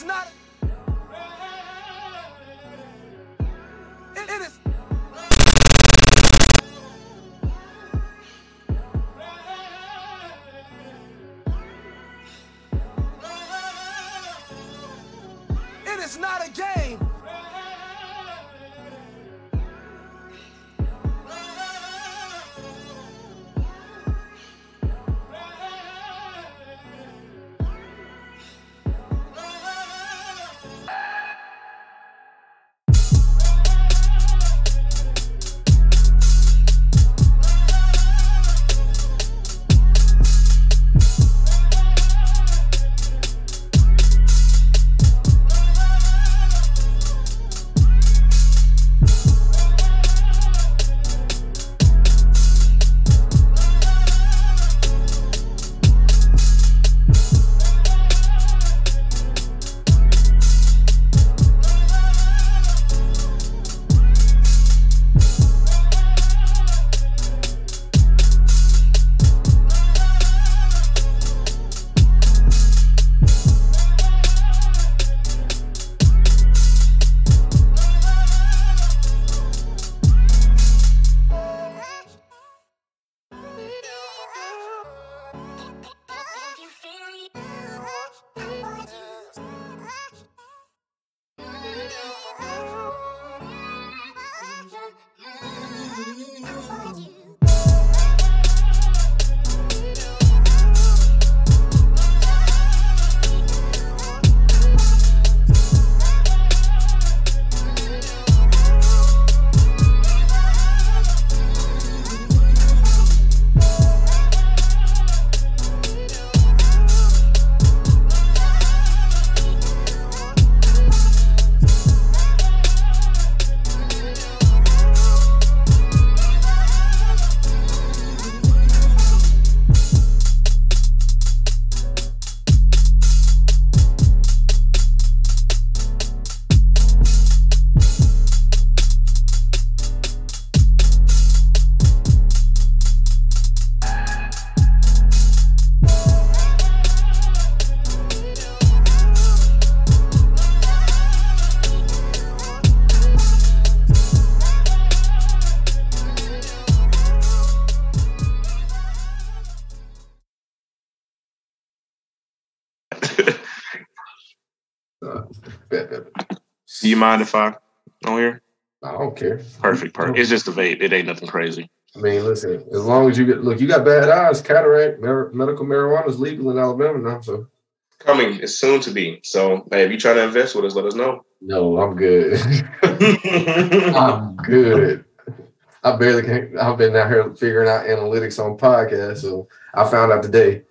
is not. Mind if I on here? I don't care. Perfect, perfect. It's just a vape. It ain't nothing crazy. I mean, listen, as long as you get look, you got bad eyes, cataract, mar- medical marijuana is legal in Alabama now. So Coming is soon to be. So, hey, if you try to invest with us, let us know. no, I'm good. I'm good. I barely can. I've been out here figuring out analytics on podcasts. So I found out today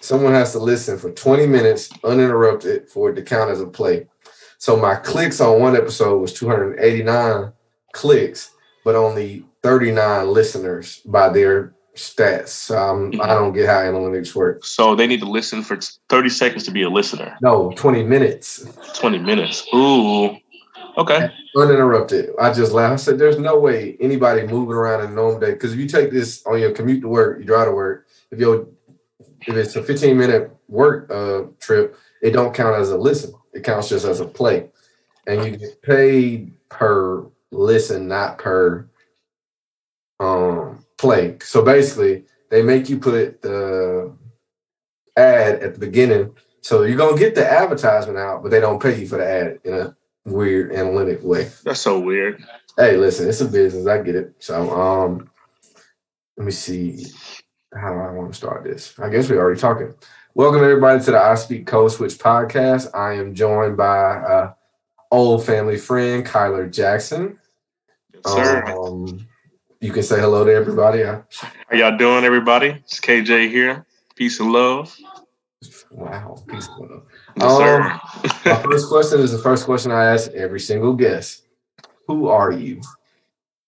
someone has to listen for 20 minutes uninterrupted for it to count as a play. So my clicks on one episode was 289 clicks, but only 39 listeners by their stats. I don't get how analytics work. so they need to listen for 30 seconds to be a listener. No, 20 minutes 20 minutes. Ooh. Okay. uninterrupted. I just laughed. I said, "There's no way anybody moving around in a normal day because if you take this on your commute to work, you drive to work. If you if it's a 15 minute work uh, trip, it don't count as a listen. It counts just as a play, and you get paid per listen, not per um play. So basically, they make you put the ad at the beginning. So you're gonna get the advertisement out, but they don't pay you for the ad in a weird analytic way. That's so weird. Hey, listen, it's a business. I get it. So, um, let me see how I want to start this. I guess we're already talking. Welcome everybody to the I Speak Code Switch podcast. I am joined by uh, old family friend Kyler Jackson. Yes, sir. Um, you can say hello to everybody. How y'all doing, everybody? It's KJ here. Peace and love. wow, peace of love. Yes, sir. My first question is the first question I ask every single guest. Who are you?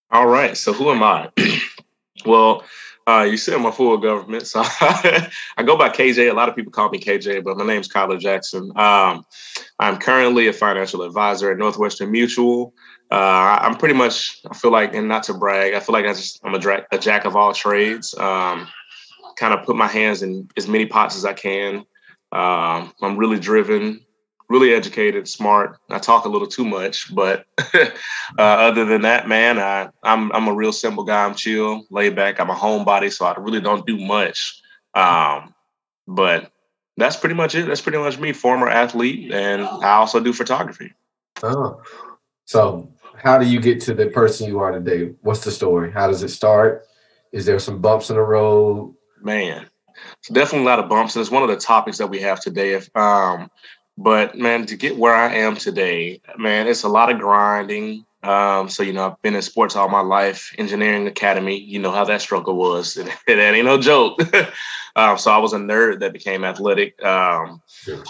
All right. So who am I? well, uh, you said my full government. So I go by KJ. A lot of people call me KJ, but my name's Kyler Jackson. Um, I'm currently a financial advisor at Northwestern Mutual. Uh, I'm pretty much, I feel like, and not to brag, I feel like I just, I'm a, dra- a jack of all trades. Um, kind of put my hands in as many pots as I can. Um, I'm really driven, really educated, smart. I talk a little too much, but uh, other than that, man, I, I'm I'm a real simple guy. I'm chill, laid back. I'm a homebody, so I really don't do much. Um, but that's pretty much it. That's pretty much me, former athlete, and I also do photography. Oh, so how do you get to the person you are today? What's the story? How does it start? Is there some bumps in the road? Man, it's definitely a lot of bumps, and it's one of the topics that we have today. If um, but man, to get where I am today, man, it's a lot of grinding. Um, so you know, I've been in sports all my life, engineering academy. You know how that struggle was. that ain't no joke. um, so I was a nerd that became athletic. Um,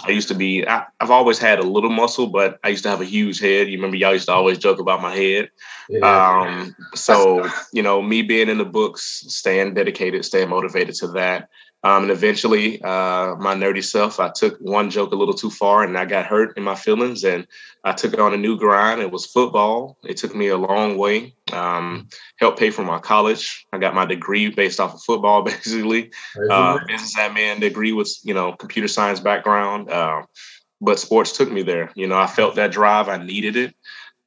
I used to be. I, have always had a little muscle, but I used to have a huge head. You remember, y'all used to always joke about my head. Yeah. Um, so you know, me being in the books, staying dedicated, staying motivated to that. Um, and eventually, uh, my nerdy self, I took one joke a little too far and I got hurt in my feelings and I took on a new grind. It was football. It took me a long way, um, helped pay for my college. I got my degree based off of football, basically. Uh, business admin degree was, you know, computer science background. Uh, but sports took me there. You know, I felt that drive. I needed it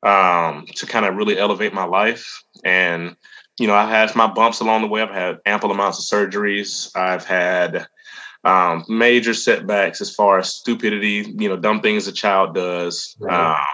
um, to kind of really elevate my life. And you know, I've had my bumps along the way. I've had ample amounts of surgeries. I've had um, major setbacks as far as stupidity, you know, dumb things a child does. Right. Um,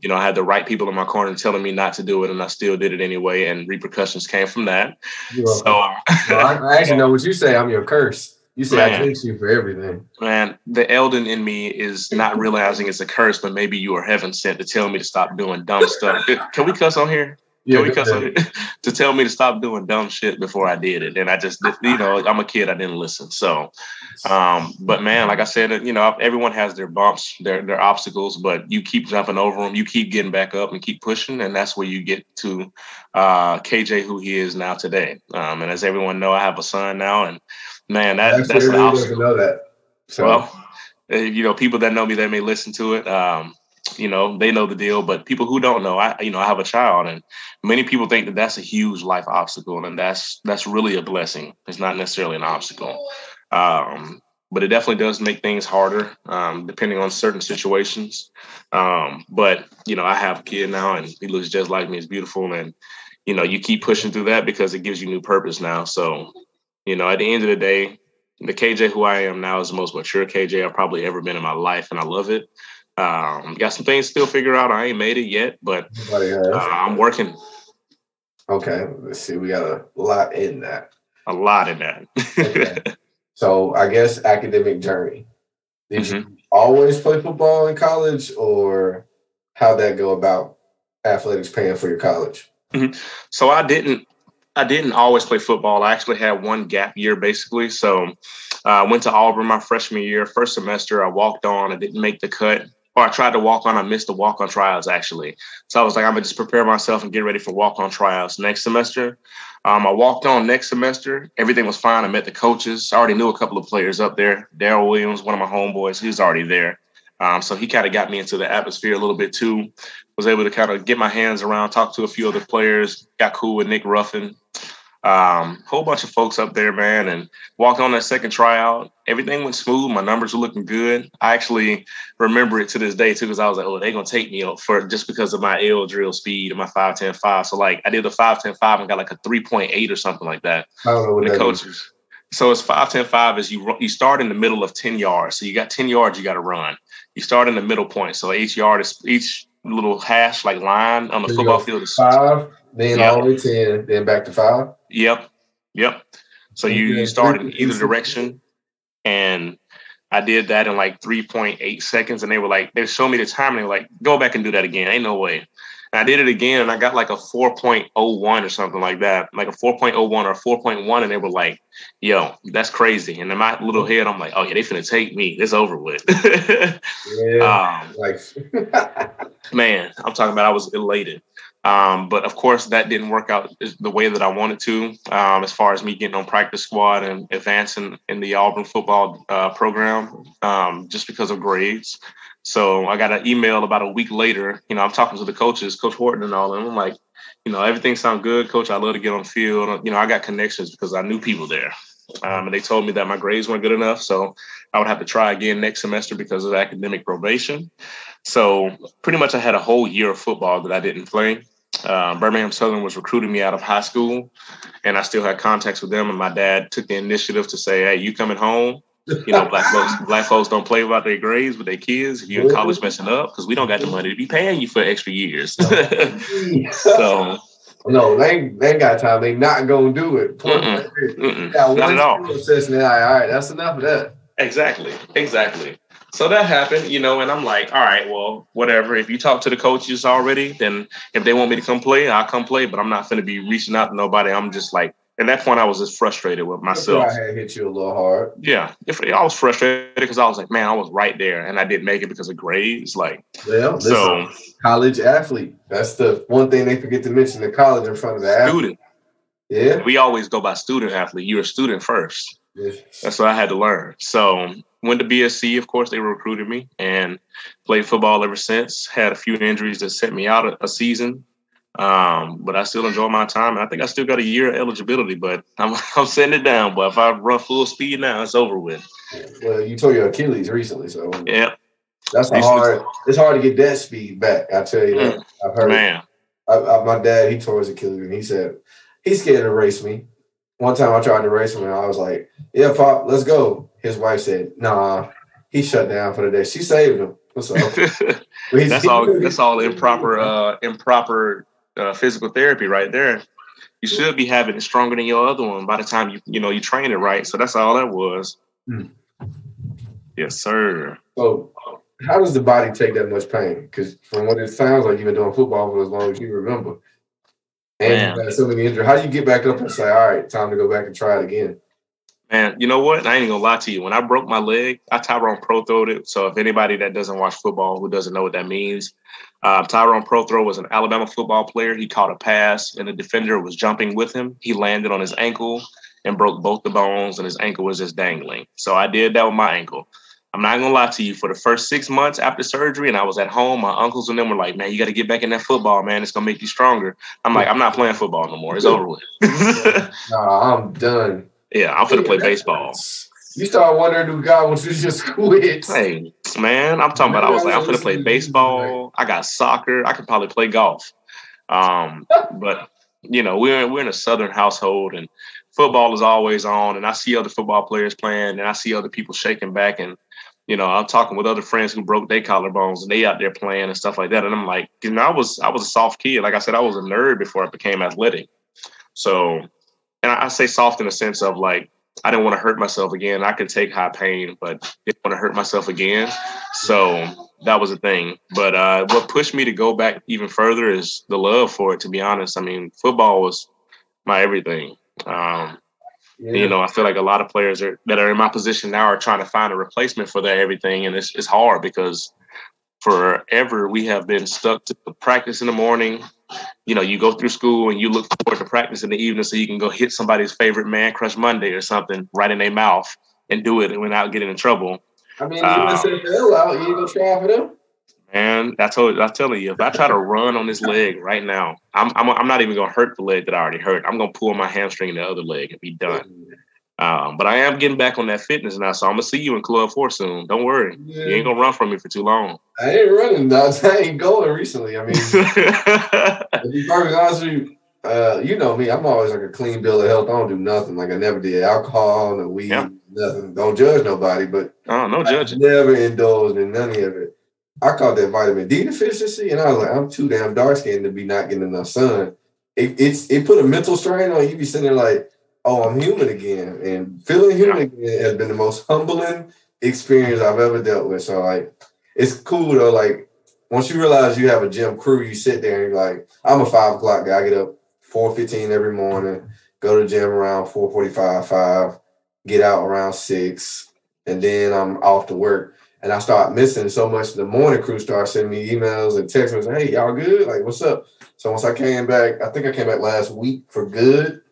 you know, I had the right people in my corner telling me not to do it, and I still did it anyway, and repercussions came from that. So, well, I, actually know what you say. I'm your curse. You say man, I curse you for everything. Man, the Eldon in me is not realizing it's a curse, but maybe you are heaven sent to tell me to stop doing dumb stuff. Can we cuss on here? Yeah, because to tell me to stop doing dumb shit before I did it, and I just, you know, I'm a kid. I didn't listen. So, um, but man, like I said, you know, everyone has their bumps, their their obstacles, but you keep jumping over them, you keep getting back up, and keep pushing, and that's where you get to uh, KJ, who he is now today. Um, and as everyone know, I have a son now, and man, that that's, that's an obstacle. Know that. So. Well, eh, you know, people that know me, they may listen to it. Um, you know they know the deal but people who don't know i you know i have a child and many people think that that's a huge life obstacle and that's that's really a blessing. It's not necessarily an obstacle. Um, but it definitely does make things harder um, depending on certain situations. Um, but you know i have a kid now and he looks just like me. It's beautiful and you know you keep pushing through that because it gives you new purpose now. So you know at the end of the day the kj who i am now is the most mature kj i've probably ever been in my life and i love it um, got some things still figure out. I ain't made it yet, but uh, I'm working. Okay, let's see. We got a lot in that. A lot in that. okay. So I guess academic journey. Did mm-hmm. you always play football in college, or how'd that go about athletics paying for your college? Mm-hmm. So I didn't. I didn't always play football. I actually had one gap year, basically. So uh, I uh, went to Auburn my freshman year. First semester, I walked on. I didn't make the cut or I tried to walk on. I missed the walk on trials actually. So I was like, I'm gonna just prepare myself and get ready for walk on trials next semester. Um, I walked on next semester. Everything was fine. I met the coaches. I already knew a couple of players up there. Daryl Williams, one of my homeboys, he was already there. Um, so he kind of got me into the atmosphere a little bit too. Was able to kind of get my hands around, talk to a few other players. Got cool with Nick Ruffin um, whole bunch of folks up there, man, and walked on that second tryout. Everything went smooth. My numbers were looking good. I actually remember it to this day too, because I was like, oh, they're gonna take me up for just because of my L drill speed and my 5'10, 5. So like I did a 5'10, 5 and got like a 3.8 or something like that. I don't know what the coaches. Is. So it's 5'10, 5 is you you start in the middle of 10 yards. So you got 10 yards you gotta run. You start in the middle point. So each yard is each little hash like line on the so football field is five, then yep. all the way ten, then back to five. Yep, yep. So you, you start in either direction, and I did that in like three point eight seconds, and they were like, they showed me the time, and they were like, go back and do that again. Ain't no way. And I did it again, and I got like a four point oh one or something like that, like a four point oh one or four point one, and they were like, yo, that's crazy. And in my little head, I'm like, oh yeah, they finna take me. It's over with. yeah, um, like man, I'm talking about I was elated. Um, but of course, that didn't work out the way that I wanted to, um, as far as me getting on practice squad and advancing in the Auburn football uh, program, um, just because of grades. So I got an email about a week later. You know, I'm talking to the coaches, Coach Horton and all, and I'm like, you know, everything sounds good, Coach. I love to get on field. You know, I got connections because I knew people there. Um, and they told me that my grades weren't good enough, so I would have to try again next semester because of academic probation. So pretty much, I had a whole year of football that I didn't play. Uh, Birmingham Southern was recruiting me out of high school, and I still had contacts with them. And my dad took the initiative to say, "Hey, you coming home? You know, black folks, black folks don't play about their grades with their kids. If you're in college messing up, because we don't got the money to be paying you for extra years. so no, they ain't, they ain't got time. They not gonna do it. Mm-mm. Mm-mm. Not at all. they're like, all right, that's enough of that. Exactly. Exactly. So that happened, you know, and I'm like, all right, well, whatever. If you talk to the coaches already, then if they want me to come play, I'll come play. But I'm not going to be reaching out to nobody. I'm just like, at that point, I was just frustrated with myself. I had hit you a little hard. Yeah, if I was frustrated because I was like, man, I was right there, and I didn't make it because of grades. Like, Well, so college athlete. That's the one thing they forget to mention: the college in front of the athlete. student, Yeah. we always go by student athlete. You're a student first. yeah. That's what I had to learn. So went to BSC. Of course, they recruited me and played football ever since. Had a few injuries that sent me out a, a season, um, but I still enjoy my time. I think I still got a year of eligibility, but I'm I'm setting it down. But if I run full speed now, it's over with. Well, you tore your Achilles recently, so Yeah, that's hard. It's hard to get that speed back. I tell you that. I've heard. man. I, I, my dad, he tore his Achilles, and he said he's scared to race me. One time I tried to race him, and I was like, "Yeah, pop, let's go." His wife said, "Nah." He shut down for the day. She saved him. But he's- that's all. That's all improper. Uh, improper uh, physical therapy right there. You should be having it stronger than your other one by the time you you know you train it right. So that's all that was. Hmm. Yes, sir. So, how does the body take that much pain? Because from what it sounds like, you've been doing football for as long as you remember, and Man. so many injuries. How do you get back up and say, "All right, time to go back and try it again"? Man, you know what? I ain't gonna lie to you. When I broke my leg, I Tyrone Prothroed it. So if anybody that doesn't watch football who doesn't know what that means, uh, Tyrone Prothro was an Alabama football player. He caught a pass and the defender was jumping with him. He landed on his ankle and broke both the bones, and his ankle was just dangling. So I did that with my ankle. I'm not gonna lie to you. For the first six months after surgery, and I was at home, my uncles and them were like, "Man, you got to get back in that football, man. It's gonna make you stronger." I'm like, "I'm not playing football no more. It's over with." Nah, I'm done. yeah, I'm gonna play baseball. You start wondering who God wants you to just quit. Hey, man, I'm talking about. I was like, I'm gonna play baseball. I got soccer. I could probably play golf. Um, but you know, we're we're in a southern household, and football is always on. And I see other football players playing, and I see other people shaking back. And you know, I'm talking with other friends who broke their collarbones, and they out there playing and stuff like that. And I'm like, you know, I was I was a soft kid. Like I said, I was a nerd before I became athletic. So, and I, I say soft in the sense of like I didn't want to hurt myself again. I could take high pain, but didn't want to hurt myself again. So that was a thing. But uh, what pushed me to go back even further is the love for it. To be honest, I mean, football was my everything. Um, You know, I feel like a lot of players are, that are in my position now are trying to find a replacement for that everything, and it's it's hard because forever we have been stuck to practice in the morning. You know, you go through school and you look forward to practice in the evening so you can go hit somebody's favorite man crush Monday or something right in their mouth and do it without getting in trouble. I mean, you Um, the out, you gonna try for them. Man, I told I'm telling you, if I try to run on this leg right now, I'm I'm I'm not even gonna hurt the leg that I already hurt. I'm gonna pull my hamstring in the other leg and be done. Um, but I am getting back on that fitness now, so I'm gonna see you in Club Four soon. Don't worry, you ain't gonna run from me for too long. I ain't running, dog. I ain't going recently. I mean, to be perfectly honest with you, uh, you know me. I'm always like a clean bill of health. I don't do nothing. Like I never did alcohol, no weed, Yeah. nothing. Don't judge nobody, but oh, no I judging. never indulged in none of it. I caught that vitamin D deficiency, and I was like, I'm too damn dark skinned to be not getting enough sun. It, it's it put a mental strain on you. Be sitting there like, oh, I'm human again, and feeling human again has been the most humbling experience I've ever dealt with. So like, it's cool though. Like once you realize you have a gym crew, you sit there and you're like, I'm a five o'clock guy. I get up four fifteen every morning, go to the gym around four forty five, five, get out around six, and then I'm off to work. And I start missing so much. The morning crew started sending me emails and text messages. Hey, y'all good? Like, what's up? So once I came back, I think I came back last week for good.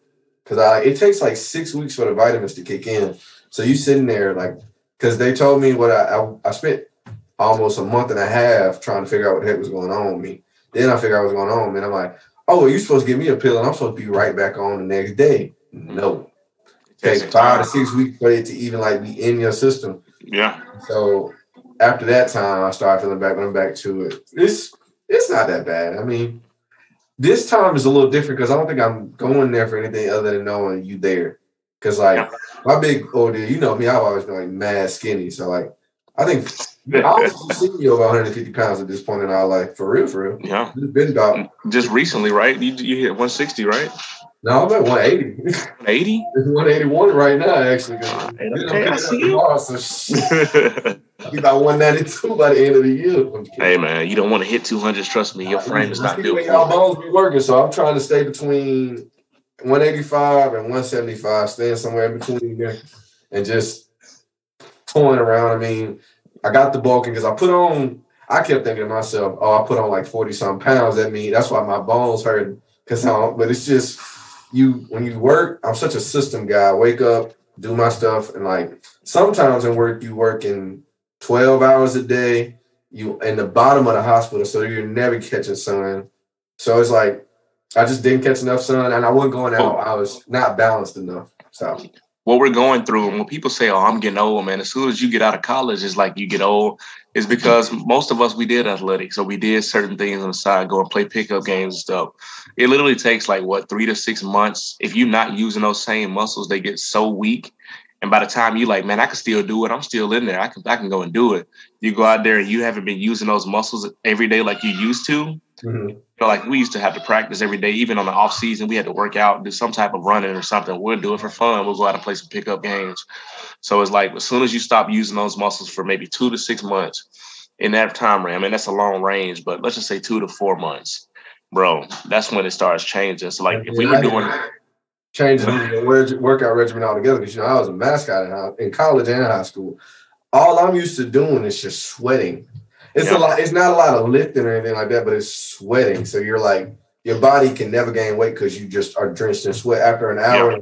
Cause I it takes like six weeks for the vitamins to kick in. So you sitting there like, cause they told me what I, I I spent almost a month and a half trying to figure out what the heck was going on with me. Then I figured out what was going on, and I'm like, oh, well, you're supposed to give me a pill, and I'm supposed to be right back on the next day. No, Take Takes five to six weeks for it to even like be in your system. Yeah. So after that time, I started feeling back when I'm back to it. It's it's not that bad. I mean, this time is a little different because I don't think I'm going there for anything other than knowing you there. Because like Yeah. my big old dude, you know me, I've always been like mad skinny. So like I think I was seeing you over 150 pounds at this point in our life, for real, for real. Yeah. It's been about Just recently, right? You, you hit 160, right? no, I'm at 180. 80? It's 181 right now, actually. Know, okay, I see picking you. up tomorrow, so shit, I'll about 192 by the end of the year. Hey, man, you don't want to hit 200. Trust me, your frame is not when y'all bones be working, so I'm trying to stay between 185 and 175, staying somewhere in between there, and just toying around. I mean, I got the bulking because I put on. I kept thinking to myself, "Oh, I put on like 40 some pounds." That mean that's why my bones hurt. Because I don't. But it's just you when you work. I'm such a system guy. I wake up, do my stuff, and like sometimes in work you work in 12 hours a day. You in the bottom of the hospital, so you're never catching sun. So it's like I just didn't catch enough sun, and I wasn't going out. I was not balanced enough. So What we're going through, and when people say, "Oh, I'm getting old," man, as soon as you get out of college, it's like you get old. Is because most of us we did athletics, so we did certain things on the side, go and play pickup games and stuff. It literally takes like what three to six months. If you're not using those same muscles, they get so weak. And by the time you like, man, I can still do it. I'm still in there. I can I can go and do it. You go out there and you haven't been using those muscles every day like you used to. mhm. You know, like we used to have to practice every day, even on the off season, we had to work out, do some type of running or something. We'll do it for fun. We'll go out and play some pickup games. So it's like as soon as you stop using those muscles for maybe two to six months in that time frame, I mean that's a long range, but let's just say two to four months, bro, that's when it starts changing. So like if we were doing changing the work- workout regimen altogether because you know I was a mascot in, high- in college and high school. All I'm used to doing is just sweating. It's Yeah. a lot. It's not a lot of lifting or anything like that, but it's sweating. So you're like your body can never gain weight because you just are drenched in sweat after an hour.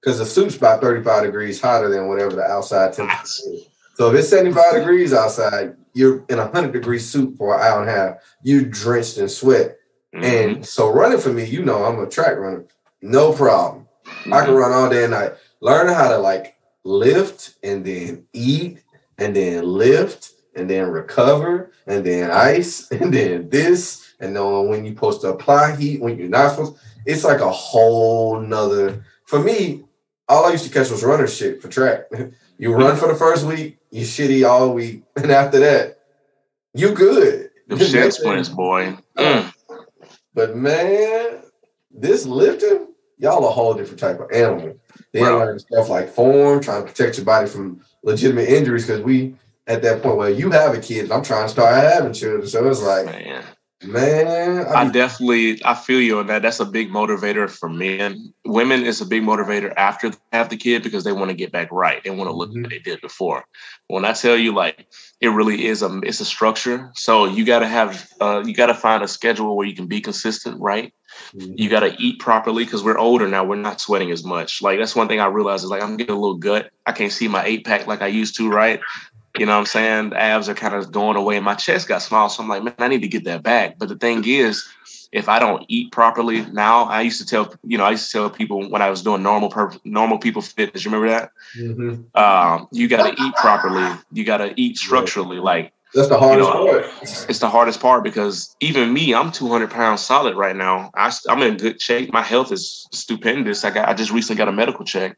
Because the suit's about 35 degrees hotter than whatever the outside temperature is. So if it's 75 degrees outside, you're in a 100 degree suit for an hour and a half. You drenched in sweat. Mhm, And so running for me, you know, I'm a track runner. No problem. I can mhm. run all day and night. Learn how to like lift and then eat and then lift and then recover and then ice and then this and knowing when you're supposed to apply heat, when you're not supposed. It's like a whole nother. For me, all I used to catch was runner shit for track. you run for the first week, you shitty all week, and after that, you good. Them shin splints, boy. Mm. But man, this lifting, y'all a whole different type of animal. Then Wow. learn stuff like form, trying to protect your body from legitimate injuries. Because we at that point where you have a kid, I'm trying to start having children. So it's like, Man. man, I I definitely I feel you on that. That's a big motivator for men. Women is a big motivator after they have the kid because they want to get back right. They want to look Mhm. like they did before. When I tell you like it really is a it's a structure. So you gotta have uh you gotta find a schedule where you can be consistent, right? You gotta eat properly because we're older now. We're not sweating as much. Like that's one thing I realized is like I'm getting a little gut. I can't see my eight pack like I used to, right? You know what I'm saying? The abs are kind of going away and my chest got small. So I'm like, man, I need to get that back. But the thing is, if I don't eat properly now, I used to tell, you know, I used to tell people when I was doing normal per- normal people fitness, you remember that? Mhm. Um, you got to eat properly. You got to eat structurally. Like that's the hardest know, part. it's the hardest part because even me, I'm 200 pounds solid right now. I, am in good shape. My health is stupendous. I got, I just recently got a medical check.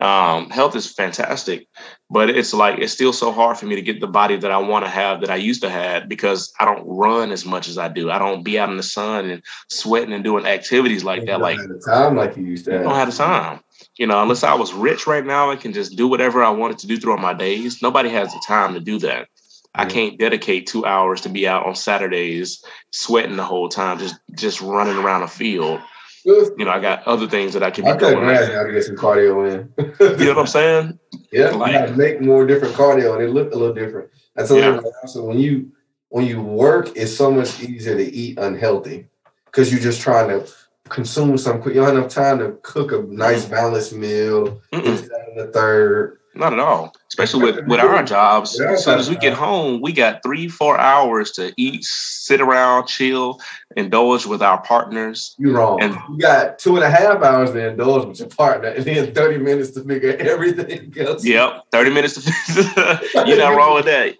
Um, health is fantastic, but it's like it's still so hard for me to get the body that I want to have that I used to have because I don't run as much as I do. I don't be out in the sun and sweating and doing activities like You that. Like the time like you used to I have. don't have the time. You know, unless I was rich right now, I can just do whatever I wanted to do throughout my days. Nobody has the time to do that. I can't dedicate two hours to be out on Saturdays sweating the whole time, just just running around a field. You know, I got other things that I can be I doing. grass now to get some cardio in. You know what I'm saying? Yeah, Like- make more different cardio, and it look a little different. That's something Yeah. like also when you when you work, it's so much easier to eat unhealthy because you're just trying to consume some quick. You don't have enough time to cook a nice balanced meal. Mm-mm. This, the third. Not at all. Especially with with our jobs. As soon as we get home, we got three, four hours to eat, sit around, chill, indulge with our partners. You're wrong. And- you got two and a half hours to indulge with your partner, and then thirty minutes to figure everything else. Yep, thirty minutes to. You're not wrong with that.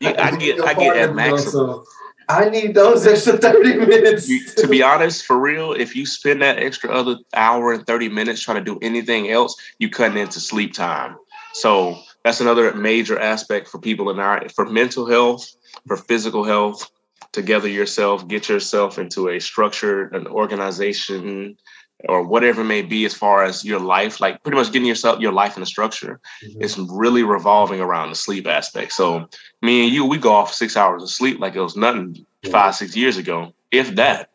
You, I get, I get at partner maximum. I need those extra thirty minutes. You, to be honest, for real, if you spend that extra other hour and 30 minutes trying to do anything else, you cutting into sleep time. So that's another major aspect for people in our for mental health, for physical health, to gather yourself, get yourself into a structure, an organization, or whatever it may be as far as your life, like pretty much getting yourself your life in a structure. Mhm. It's really revolving around the sleep aspect. So me and you, we go off six hours of sleep like it was nothing five, six years ago, if that.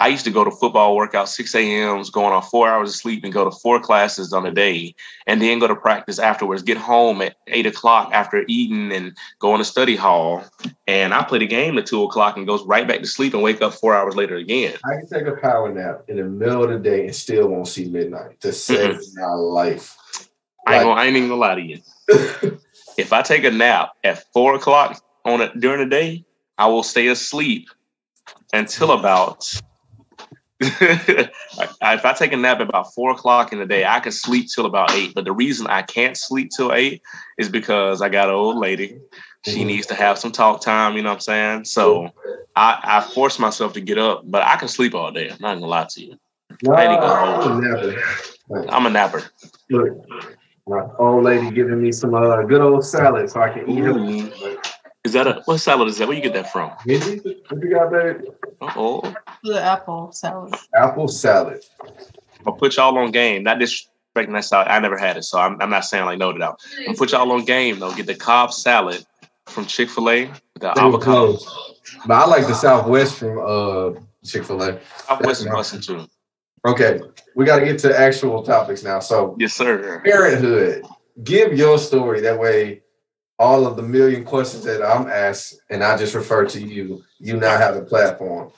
I used to go to football workouts 6 a.m.s, going on four hours of sleep and go to four classes on a day, and then go to practice afterwards, get home at eight o'clock after eating and go in the study hall. And I play the game at two o'clock and goes right back to sleep and wake up four hours later again. I can take a power nap in the middle of the day and still won't see midnight to save my life. I ain't, gonna, I ain't even gonna lie to you. if I take a nap at four o'clock on it during the day, I will stay asleep until about. if I take a nap at about four o'clock in the day, I can sleep till about eight. But the reason I can't sleep till eight is because I got an old lady. She Mhm. needs to have some talk time. You know what I'm saying? So I, I force myself to get up, but I can sleep all day. I'm not gonna lie to you. No, I'm a napper. I'm a napper. Look, my old lady giving me some uh, good old salad so I can eat it. Is that a what salad is that? Where you get that from? Mindy, What you got, baby? Oh, The apple salad. Apple salad. I'll put y'all on game. Not disrespecting that salad. I never had it, so I'm, I'm not saying like no to that. I'm put y'all on game though. Get the Cobb salad from Chick Fil A with the They avocado. close. But I like the Southwest from uh, Chick fil A. I was That's busting too. Okay, we got to get to actual topics now. So, Yes, sir. parenthood. Give your story. That way, all of the million questions that I'm asked, and I just refer to you, you now have a platform.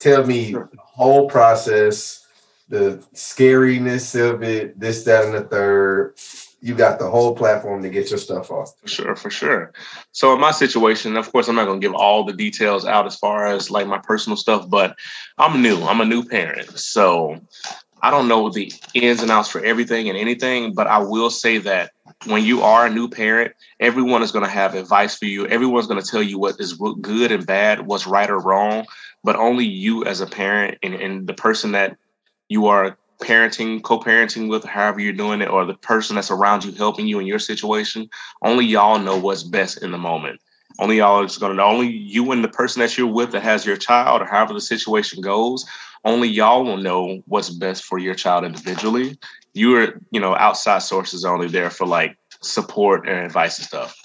Tell me the whole process, the scariness of it, this, that, and the third. You got the whole platform to get your stuff off. For sure, for sure. So in my situation, of course, I'm not gonna give all the details out as far as like my personal stuff, but I'm new. I'm a new parent. So I don't know the ins and outs for everything and anything, but I will say that when you are a new parent, everyone is going to have advice for you. Everyone's going to tell you what is good and bad, what's right or wrong, but only you as a parent and, and the person that you are parenting, co-parenting with, however you're doing it, or the person that's around you helping you in your situation, only y'all know what's best in the moment. Only y'all is going to know. Only you and the person that you're with that has your child, or however the situation goes, only y'all will know what's best for your child individually. You're, you know, outside sources only there for like support and advice and stuff.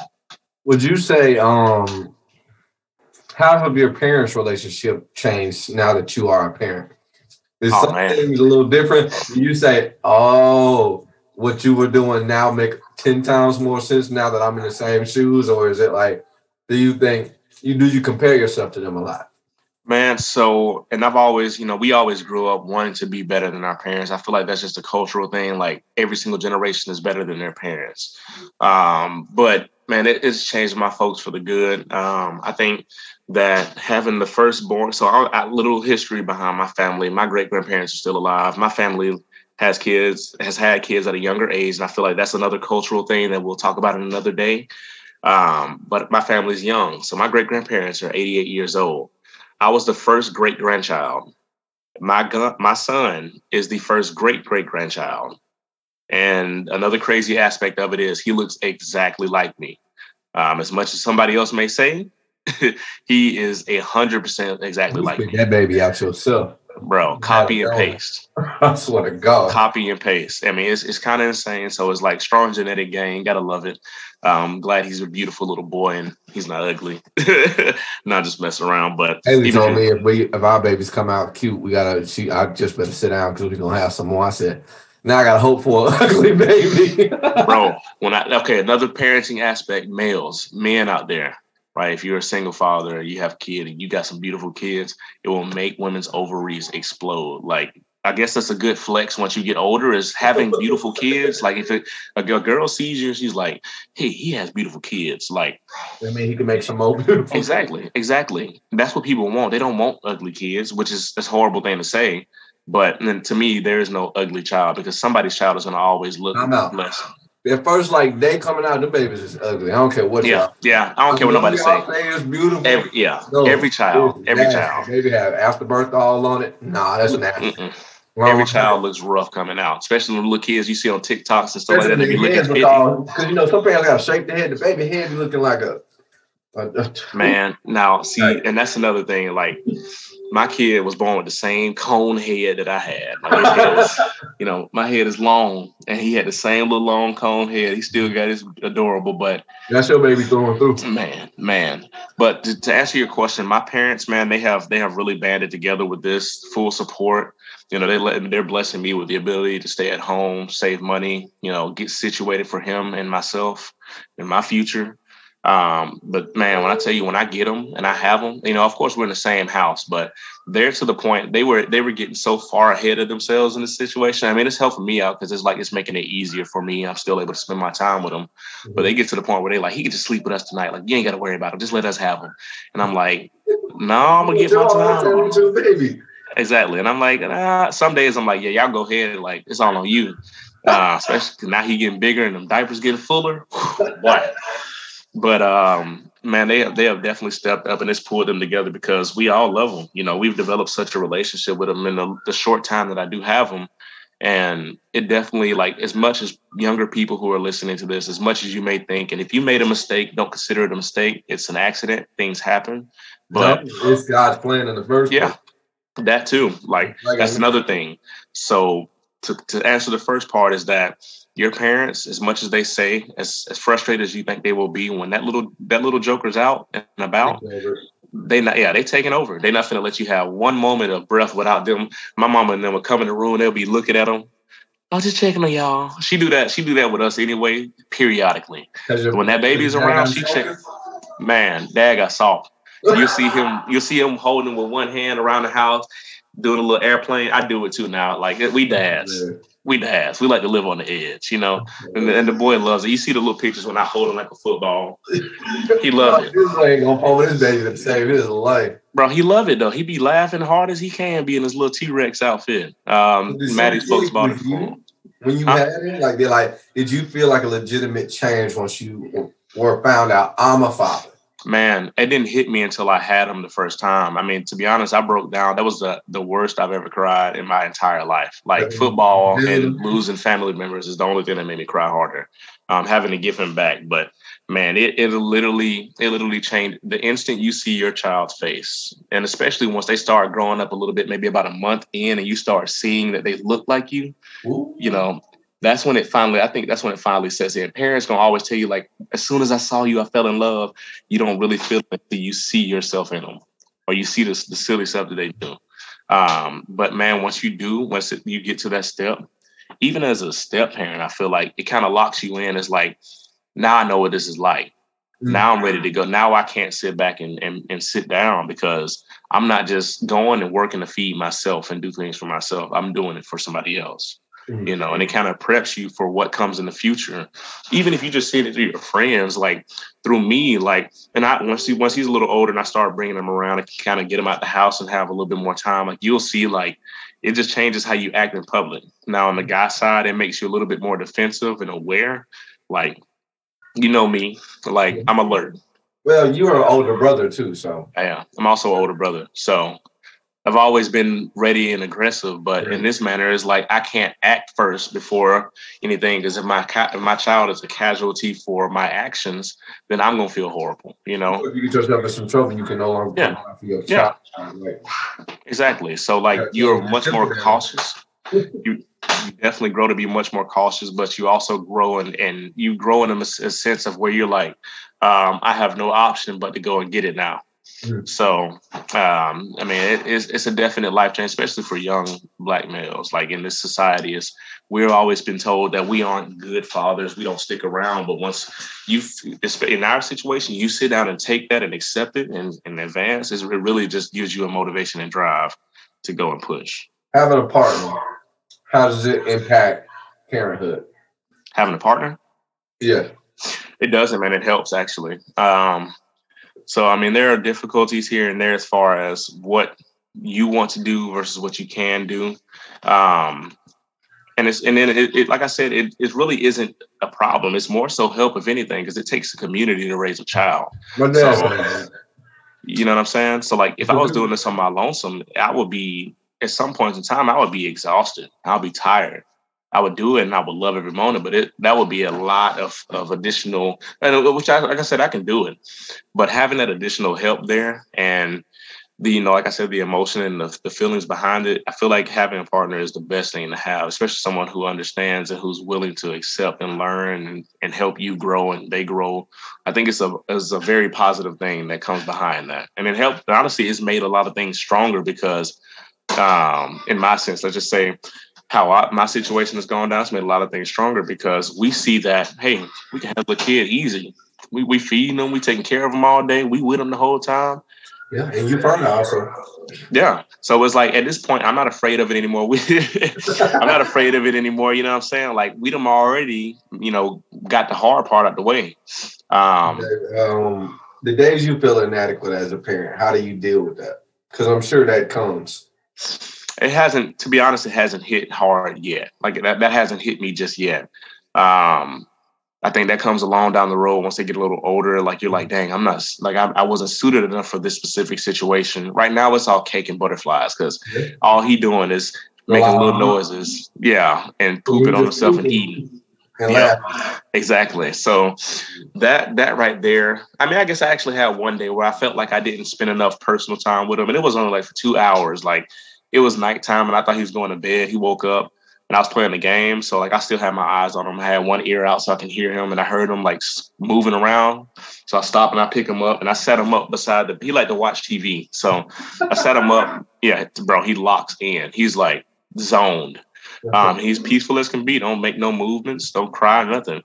Would you say, um, how have your parents' relationship changed now that you are a parent? Is Oh, some man. a little different? You say, oh, what you were doing now make 10 times more sense now that I'm in the same shoes? Or is it like, do you think, you do you compare yourself to them a lot? Man, so and I've always, you know, we always grew up wanting to be better than our parents. I feel like that's just a cultural thing. Like every single generation is better than their parents. Um, but man, it, it's changed my folks for the good. Um, I think that having the firstborn, so I, I, little history behind my family. My great grandparents are still alive. My family has kids, has had kids at a younger age, and I feel like that's another cultural thing that we'll talk about in another day. Um, but my family's young, so my great grandparents are 88 years old. I was the first great grandchild. My gu- my son is the first great great grandchild. And another crazy aspect of it is he looks exactly like me. Um, as much as somebody else may say, he is a hundred percent exactly You like me, that baby out yourself. Bro. Copy and paste, I swear to God. copy and paste. I mean, it's it's kind of insane. So it's like strong genetic gain. Gotta love it. Um, glad he's a beautiful little boy and he's not ugly. not just messing around, but Haley told me if we if our babies come out cute, we gotta she I just better sit down because we're gonna have some more. I said, now I gotta hope for an ugly baby. bro when i okay another parenting aspect males men out there right if you're a single father and you have kid and you got some beautiful kids it will make women's ovaries explode like I guess that's a good flex once you get older is having beautiful kids. Like if it, a, a girl sees you, she's like, "Hey, he has beautiful kids." Like, I mean, he can make some more beautiful. exactly, exactly. That's what people want. They don't want ugly kids, which is that's a horrible thing to say. But then to me, there is no ugly child because somebody's child is going to always look less. At first, like they coming out, the babies is ugly. I don't care what. Yeah, y'all- yeah. I don't care what nobody say. say. It's beautiful. Every, yeah, No, every child, every nasty. child. Baby have afterbirth all on it. Nah, that's nasty. Mm-mm. Every child looks rough coming out, especially the little kids you see on TikToks and stuff like that. They be looking Because you know some parents gotta shake their head. The baby head be looking like a, a, Man, now see, and that's another thing. Like, my kid was born with the same cone head that I had. Like his head was, you know, my head is long, and he had the same little long cone head. He still got his adorable, but That's your baby going through. man, man. But to, to answer your question, my parents, man, they have they have really banded together with this full support. You know, they let they're blessing me with the ability to stay at home, save money, you know, get situated for him and myself and my future. Um, but man, when I tell you, when I get them and I have them, you know, of course we're in the same house, but they're to the point they were they were getting so far ahead of themselves in this situation. I mean, it's helping me out because it's like it's making it easier for me. I'm still able to spend my time with them. But they get to the point where they like, he can just sleep with us tonight. Like, you ain't got to worry about him. Just let us have him. And I'm like, no, I'm gonna get my time. baby. Exactly. And I'm like, ah, some days I'm like, yeah, y'all go ahead. Like, it's all on you. Uh, especially now he getting bigger and them diapers getting fuller. Boy. But um, man, they have they have definitely stepped up and it's pulled them together because we all love them. You know, we've developed such a relationship with them in the, the short time that I do have them. And it definitely like as much as younger people who are listening to this, as much as you may think, and if you made a mistake, don't consider it a mistake. It's an accident. Things happen. But it's God's plan in the first yeah, that too. Like Like that's another thing. So to, to answer the first part is that your parents, as much as they say, as, as frustrated as you think they will be, when that little that little joker's out and about, they not yeah, they taking over. They're not gonna let you have one moment of breath without them. My mama and them would come in the room, they'll be looking at them. I was just checking on y'all. She do that. She do that with us anyway, periodically. When that baby's around, she check. Man, dad got soft. You'll see him. You'll see him holding with one hand around the house, doing a little airplane. I do it too now. Like we dads, we dads. We like to live on the edge, you know. And the, and the boy loves it. You see the little pictures when I hold him like a football. He loves it, This ain't gonna hold his baby to save his life. bro. He love it though. He be laughing hard as he can, be in his little T Rex outfit. Um, Maddie's folks bought it for him. When you Huh? had it, like they like, did you feel like a legitimate change once you were found out I'm a father? Man, it didn't hit me until I had him the first time. I mean, to be honest, I broke down. That was the the worst I've ever cried in my entire life. Like football and losing family members is the only thing that made me cry harder. Um, having to give him back, but man, it it literally it literally changed the instant you see your child's face, and especially once they start growing up a little bit, maybe about a month in, and you start seeing that they look like you. Ooh. You know, that's when it finally. I think that's when it finally sets in. Parents gonna always tell you like, as soon as I saw you, I fell in love you don't really feel it until you see yourself in them or you see the, the silly stuff that they do. Um, but man, once you do, once it, you get to that step, even as a step parent, I feel like it kind of locks you in. It's like, now I know what this is like. Mm. Now I'm ready to go. Now I can't sit back and, and, and sit down because I'm not just going and working to feed myself and do things for myself. I'm doing it for somebody else Mhm. you know, and it kind of preps you for what comes in the future. Even if you just see it through your friends, like through me, like, and I once he once he's a little older and I start bringing him around and kind of get him out the house and have a little bit more time, like you'll see, like it just changes how you act in public. Now on the guy side, it makes you a little bit more defensive and aware. Like, you know me, like I'm alert. Well, you are an older brother too, so I am. I'm also an older brother, so I've always been ready and aggressive. But in this manner, it's like I can't act first before anything because if my ca- if my child is a casualty for my actions, then I'm gonna feel horrible. You know if you get yourself in some trouble, you can no longer Yeah. for your Yeah. child. Like, exactly. So like Yeah, you're yeah, much more cautious. You you definitely grow to be much more cautious, but you also grow and and you grow in a sense of where you're like, um, I have no option but to go and get it now. Mhm. So, um, I mean, it, it's, it's a definite life change, especially for young black males. Like in this society, is we're always been told that we aren't good fathers. We don't stick around. But once you, in our situation, you sit down and take that and accept it and, and advance, it really just gives you a motivation and drive to go and push. having a partner, how does it impact parenthood? Having a partner? Yeah. It doesn't, man. It helps actually. Um, so I mean, there are difficulties here and there as far as what you want to do versus what you can do. Um, and it's and then it, it, like I said, it, it really isn't a problem. It's more so help if anything, because it takes a community to raise a child. But So, you know what I'm saying? So like if I was doing this on my lonesome, I would be at some points in time, I would be exhausted. I'll be tired. I would do it and I would love every moment, but it that would be a lot of of additional and which I like I said, I can do it. But having that additional help there and the you know, like I said, the emotion and the, the feelings behind it, I feel like having a partner is the best thing to have, especially someone who understands and who's willing to accept and learn and, and help you grow and they grow. I think it's a it's a very positive thing that comes behind that. And it helped honestly it's made a lot of things stronger because um in my sense, let's just say how I, my situation has gone down, it's made a lot of things stronger because we see that, hey, we can have the kid easy. We we feeding them, we taking care of them all day, we with them the whole time. Yeah, and you partner also. Yeah. So it's like at this point, I'm not afraid of it anymore. We, I'm not afraid of it anymore. You know what I'm saying? Like we them already, you know, got the hard part out the way. Um, um, the days you feel inadequate as a parent, how do you deal with that? Because I'm sure that comes. It hasn't, to be honest, it hasn't hit hard yet. Like that, that hasn't hit me just yet. Um, I think that comes along down the road once they get a little older. Like you're like, dang, I'm not like I, I wasn't suited enough for this specific situation. Right now, it's all cake and butterflies because all he doing is making Wow. little noises, yeah, and pooping on himself and eating. And Yeah. laugh. Exactly. So that that right there. I mean, I guess I actually had one day where I felt like I didn't spend enough personal time with him, and it was only like for two hours. Like it was nighttime, and I thought he was going to bed. He woke up, and I was playing the game, so like I still had my eyes on him. I had one ear out so I can hear him, and I heard him like moving around. So I stopped and I pick him up, and I set him up beside the. He liked to watch TV, so I set him up. Yeah, bro, he locks in. He's like zoned. Um, he's peaceful as can be. Don't make no movements. Don't cry. Nothing.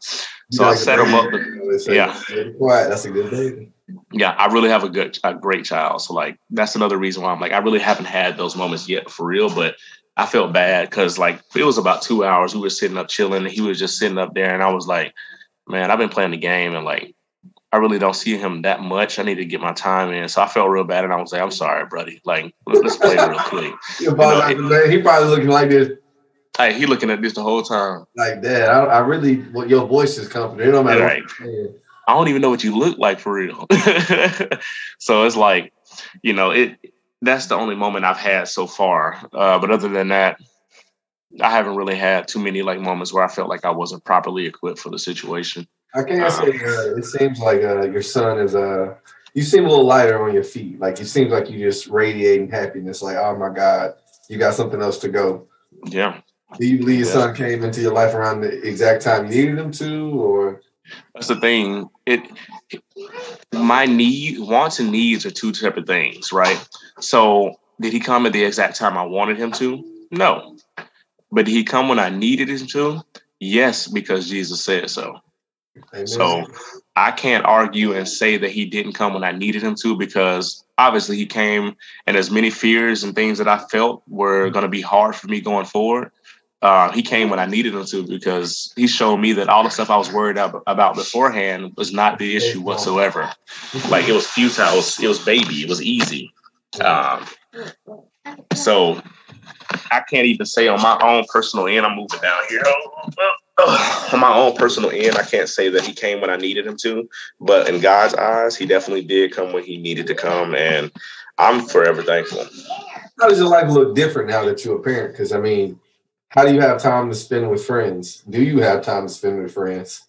So I set him up. baby. to- They say, yeah. "Be Quiet. That's a good baby. Yeah, I really have a good, a great child. So like, that's another reason why I'm like, I really haven't had those moments yet for real. But I felt bad because like it was about two hours. We were sitting up chilling, and he was just sitting up there, and I was like, man, I've been playing the game, and like, I really don't see him that much. I need to get my time in. So I felt real bad, and I was like, I'm sorry, buddy. Like, let- let's play real quick. Your father- he probably looking like this, Hey, he looking at this the whole time. like that. I, I really, well, your voice is confident. It don't matter. Right. What you're saying. I don't even know what you look like for real. so it's like, you know, it that's the only moment I've had so far. Uh, but other than that, I haven't really had too many like moments where I felt like I wasn't properly equipped for the situation. I can't say uh, it seems like uh, your son is uh you seem a little lighter on your feet. Like it seems like you just radiating happiness. Like oh my god, you got something else to go. Yeah. Do you believe your Yeah. son came into your life around the exact time you needed him to, or That's the thing. It my need wants and needs are two separate things, right? So did he come at the exact time I wanted him to? No. But did he come when I needed him to? Yes, because Jesus said so. Amen. So I can't argue and say that he didn't come when I needed him to because obviously he came and as many fears and things that I felt were mm-hmm. going to be hard for me going forward. Uh, he came when I needed him to because he showed me that all the stuff I was worried about beforehand was not the issue whatsoever. Like it was futile, it was, it was baby, it was easy. Um, so I can't even say on my own personal end, I'm moving down here. On my own personal end, I can't say that he came when I needed him to, but in God's eyes, he definitely did come when he needed to come, and I'm forever thankful. how does your life look different now that you're a parent? Because I mean, how do you have time to spend with friends? Do you have time to spend with friends?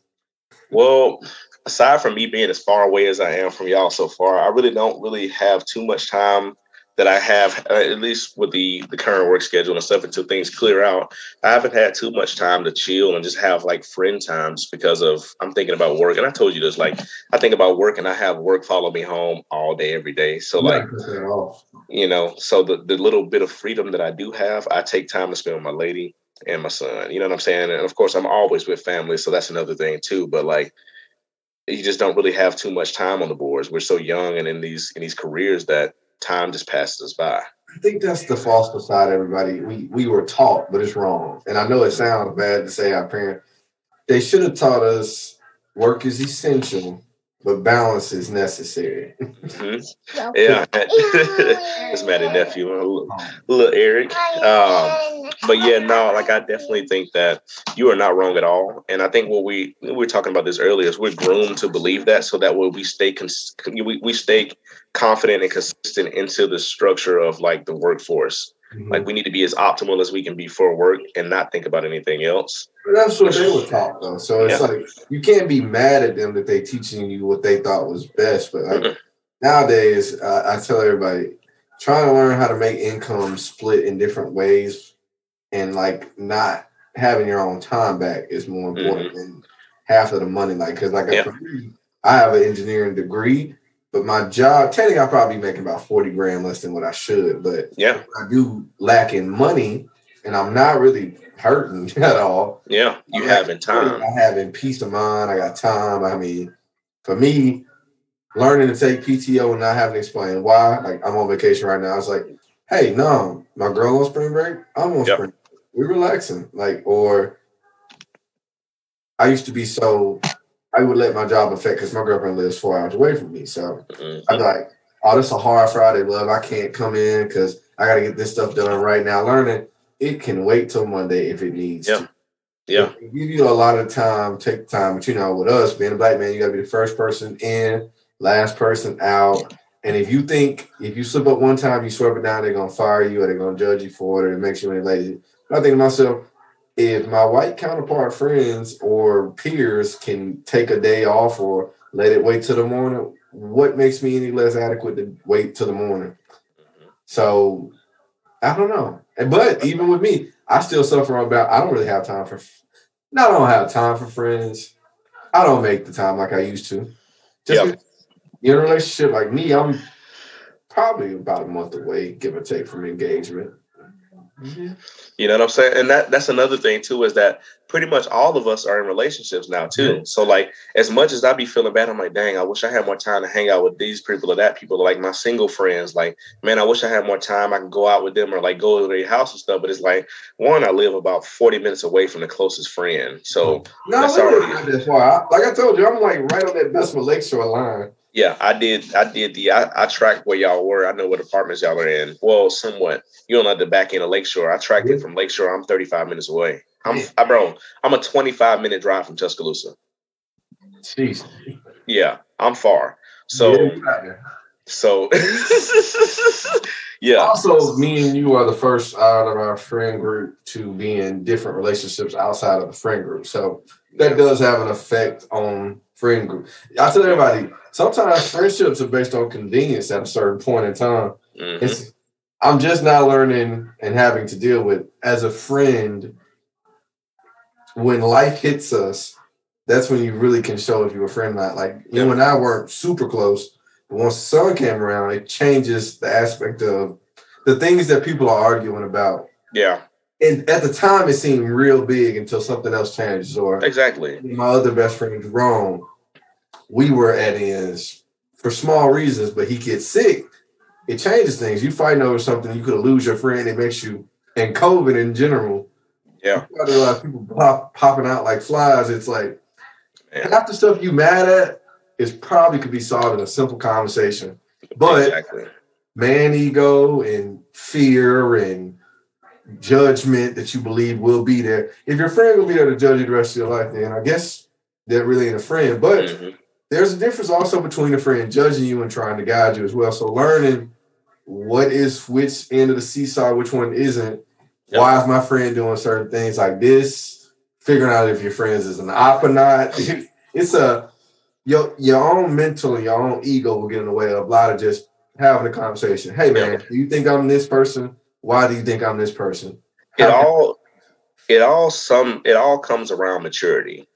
Well, aside from me being as far away as I am from y'all so far, I really don't really have too much time that I have, uh, at least with the the current work schedule and stuff, until things clear out. I haven't had too much time to chill and just have like friend times because of I'm thinking about work. And I told you this, like I think about work and I have work follow me home all day, every day. So like Not at all. you know, so the, the little bit of freedom that I do have, I take time to spend with my lady and my son. You know what I'm saying? And of course, I'm always with family, so that's another thing too. But like, you just don't really have too much time on the boards. We're so young and in these in these careers that time just passes us by. I think that's the false facade. Everybody, we we were taught, but it's wrong. And I know it sounds bad to say our parents. They should have taught us work is essential, but balance is necessary. Mhm. Yeah, it's Maddie nephew, a little, little Eric. Um, but yeah, no, like I definitely think that you are not wrong at all. And I think what we we were talking about this earlier is we're groomed to believe that, so that way we stay cons- we we stay confident and consistent into the structure of like the workforce. Like we need to be as optimal as we can be for work and not think about anything else. But that's what they were taught though. So it's Yeah. like you can't be mad at them that they teaching you what they thought was best. But like Mhm. nowadays, uh, I tell everybody trying to learn how to make income split in different ways and like not having your own time back is more important than half of the money. Like because like Yeah. for me, I have an engineering degree, but my job technically I probably be making about forty grand less than what I should. But Yeah, I do lack in money, and I'm not really hurting at all. yeah. You I'm having time. I having peace of mind. I got time. I mean, for me, learning to take PTO and not having to explain why, like I'm on vacation right now. I was like, hey, no, my girl on spring break. I'm on Yep. spring. We're relaxing. Like, or I used to be so I would let my job affect because my girlfriend lives four hours away from me. So Mhm. I'd be like, oh, this is a hard Friday, love. I can't come in because I got to get this stuff done right now. Learning it can wait till Monday if it needs Yeah. to. Yeah, give you a lot of time, take time, but you know, with us being a black man, you gotta be the first person in, last person out. And if you think if you slip up one time, you swerve it down, they're gonna fire you or they're gonna judge you for it or it makes you any lazy. But I think to myself, if my white counterpart friends or peers can take a day off or let it wait till the morning, what makes me any less adequate to wait till the morning? So I don't know. But even with me, I still suffer about I don't really have time for I don't have time for friends. I don't make the time like I used to. Just in- in a relationship like me, I'm probably about a month away, give or take, from engagement. Mm-hmm. You know what I'm saying? And that that's another thing too is that pretty much all of us are in relationships now too. So like as much as I be feeling bad, I'm like, dang, I wish I had more time to hang out with these people or that people. Like my single friends, like, man, I wish I had more time. I can go out with them or like go to their house and stuff. But it's like one, I live about 40 minutes away from the closest friend. So No, That's already- that far. I- like I told you, I'm like right on that Bessemer Lakeshore line. Yeah, I did I did the I, I tracked where y'all were. I know what apartments y'all are in. Well, somewhat. You're on the back end of Lakeshore. I tracked it from Lakeshore. I'm 35 minutes away. I'm I, bro, I'm a 25 minute drive from Tuscaloosa. Jeez. Yeah, I'm far. So Yeah, you so yeah. Also, me and you are the first out of our friend group to be in different relationships outside of the friend group. So that does have an effect on friend group. I tell everybody, sometimes friendships are based on convenience at a certain point in time. Mhm. It's I'm just now learning and having to deal with as a friend when life hits us. That's when you really can show if you're a friend or not. Like you and I weren't super close, but once the sun came around, it changes the aspect of the things that people are arguing about. Yeah, And at the time, it seemed real big until something else changes. Or exactly. my other best friend Jerome, we were at ends for small reasons, but he gets sick. It changes things. You fighting over something, you could lose your friend. It makes you, and COVID in general, Yeah. a lot of people pop, popping out like flies. It's like Yeah. half the stuff you mad at is probably could be solved in a simple conversation. But exactly. man ego and fear and judgment that you believe will be there. If your friend will be there to judge you the rest of your life, then I guess that really ain't a friend. But Mhm. there's a difference also between a friend judging you and trying to guide you as well. So learning what is which end of the seesaw, which one isn't. Yeah. Why is my friend doing certain things like this? Figuring out if your friends is an op or not. it's a your your own mental and your own ego will get in the way of a lot of just having a conversation. Hey man, do you think I'm this person? Why do you think I'm this person? It all it all some it all comes around maturity.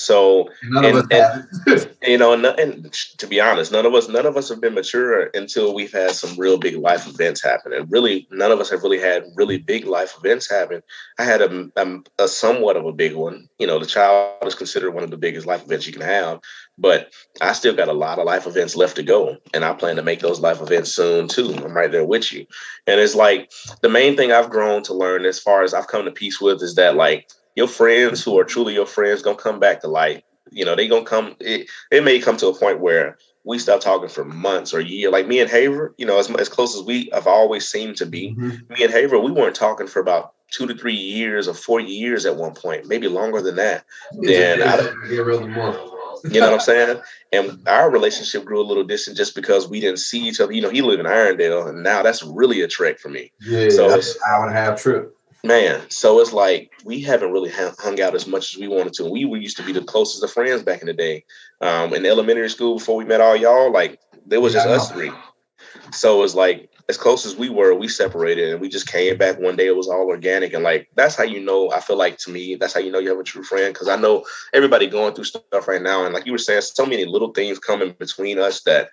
So None of And- us have. you know, and, and to be honest, none of us, none of us have been mature until we've had some real big life events happen. And really, none of us have really had really big life events happen. I had a, a, a somewhat of a big one. You know, the child is considered one of the biggest life events you can have, but I still got a lot of life events left to go, and I plan to make those life events soon too. I'm right there with you, and it's like the main thing I've grown to learn, as far as I've come to peace with, is that like your friends who are truly your friends gonna come back to life. You know, they gonna come. It, it may come to a point where we stop talking for months or a year. Like me and Haver, you know, as as close as we have always seemed to be. Mhm. Me and Haver, we weren't talking for about two to three years or four years at one point, maybe longer than that. Then I, Get rid of more. you know what I'm saying? And our relationship grew a little distant just because we didn't see each other. You know, he lived in Irondale, and now that's really a trek for me, Yeah, So it's- an hour and a half trip. Man. So it's like we haven't really hung out as much as we wanted to. We used to be the closest of friends back in the day. Um, in elementary school, before we met all y'all, like there was Yeah, just us three. So it was like as close as we were, we separated and we just came back one day. It was all organic and like that's how you know. I feel like to me, that's how you know you have a true friend because I know everybody going through stuff right now, and like you were saying, so many little things coming between us that.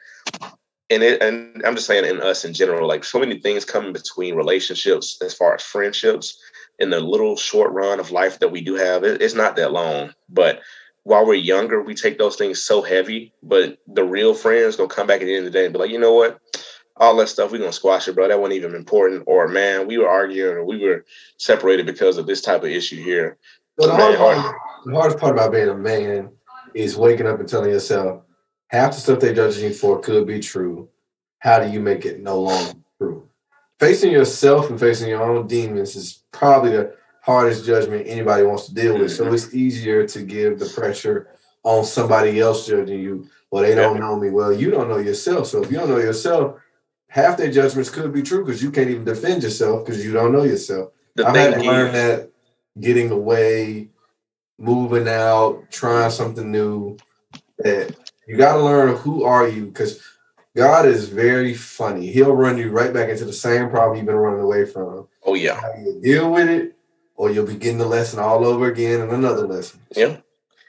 And it, and I'm just saying in us in general, like so many things coming between relationships as far as friendships in the little short run of life that we do have. It, it's not that long, but while we're younger, we take those things so heavy. But the real friends gonna come back at the end of the day and be like, you know what? All that stuff, we're gonna squash it, bro. That wasn't even important. Or man, we were arguing or we were separated because of this type of issue here. The, hard part, the hardest part about being a man is waking up and telling yourself half the stuff they're judging you for could be true. How do you make it no longer true? Facing yourself and facing your own demons is probably the hardest judgment anybody wants to deal with. So mm-hmm. it's easier to give the pressure on somebody else judging you. Well, they don't know me. Well, you don't know yourself. So if you don't know yourself, half their judgments could be true because you can't even defend yourself because you don't know yourself. The I've had to learn that getting away, moving out, trying something new. That you got to learn who are you because God is very funny. He'll run you right back into the same problem you've been running away from. oh yeah, How you deal with it, or you'll begin the lesson all over again and another lesson. Yeah.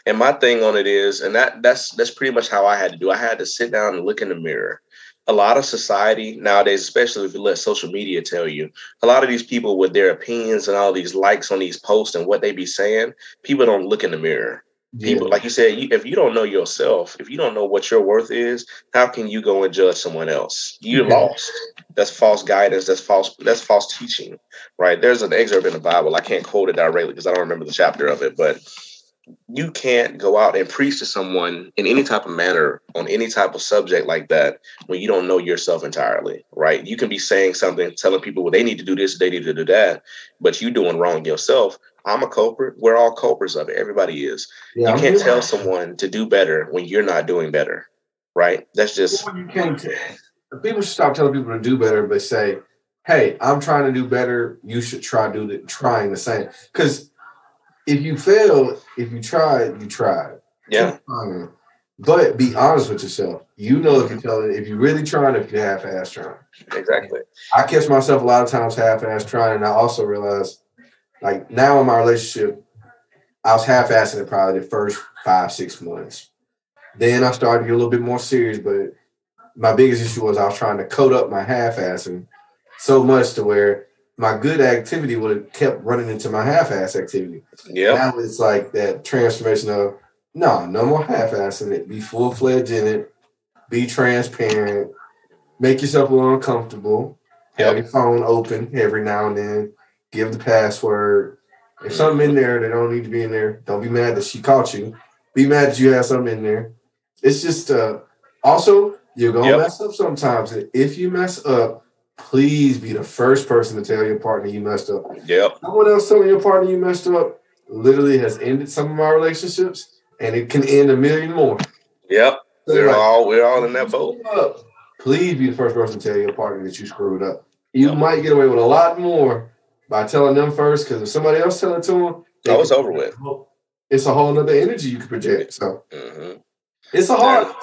And my thing on it is, and that that's that's pretty much how I had to do. I had to sit down and look in the mirror. A lot of society nowadays, especially if you let social media tell you, a lot of these people with their opinions and all these likes on these posts and what they be saying, people don't look in the mirror. People, like you said, you, if you don't know yourself, if you don't know what your worth is, how can you go and judge someone else? You're Yeah. lost. That's false guidance. That's false. That's false teaching, right? There's an excerpt in the Bible. I can't quote it directly because I don't remember the chapter of it, but you can't go out and preach to someone in any type of manner on any type of subject like that when you don't know yourself entirely, right? You can be saying something, telling people, well, they need to do this, they need to do that, but you doing wrong yourself. I'm a culprit. We're all culprits of it. Everybody is. Yeah, you I'm can't tell someone to do better when you're not doing better, right? That's just you can't. People should stop telling people to do better, but say, "Hey, I'm trying to do better. You should try do the trying the same." Because if you fail, if you tried, you tried. yeah, But be honest with yourself. You know if you're telling, if you're really trying, if you're half-ass trying. exactly. I catch myself a lot of times half-ass trying, and I also realize, like now in my relationship, I was half-assing it probably the first five, six months. Then I started to get a little bit more serious, but my biggest issue was I was trying to coat up my half-assing so much to where my good activity would have kept running into my half-ass activity. Yeah, Now it's like that transformation of no, no more half-assing it. Be full-fledged in it. Be transparent. Make yourself a little uncomfortable. Have your phone open every now and then. Give the password. If something in there that don't need to be in there, don't be mad that she caught you. Be mad that you have something in there. It's just uh also you're gonna Yep. mess up sometimes. If you mess up, please be the first person to tell your partner you messed up yep, someone else telling your partner you messed up literally has ended some of my relationships and it can end a million more. yep. So, We're like, all we're all in that boat. up, Please be the first person to tell your partner that you screwed up. You Yep. might get away with a lot more by telling them first because if somebody else tell it to them, Oh, it's over with. It's a whole nother energy you can project. So hmm it's a hard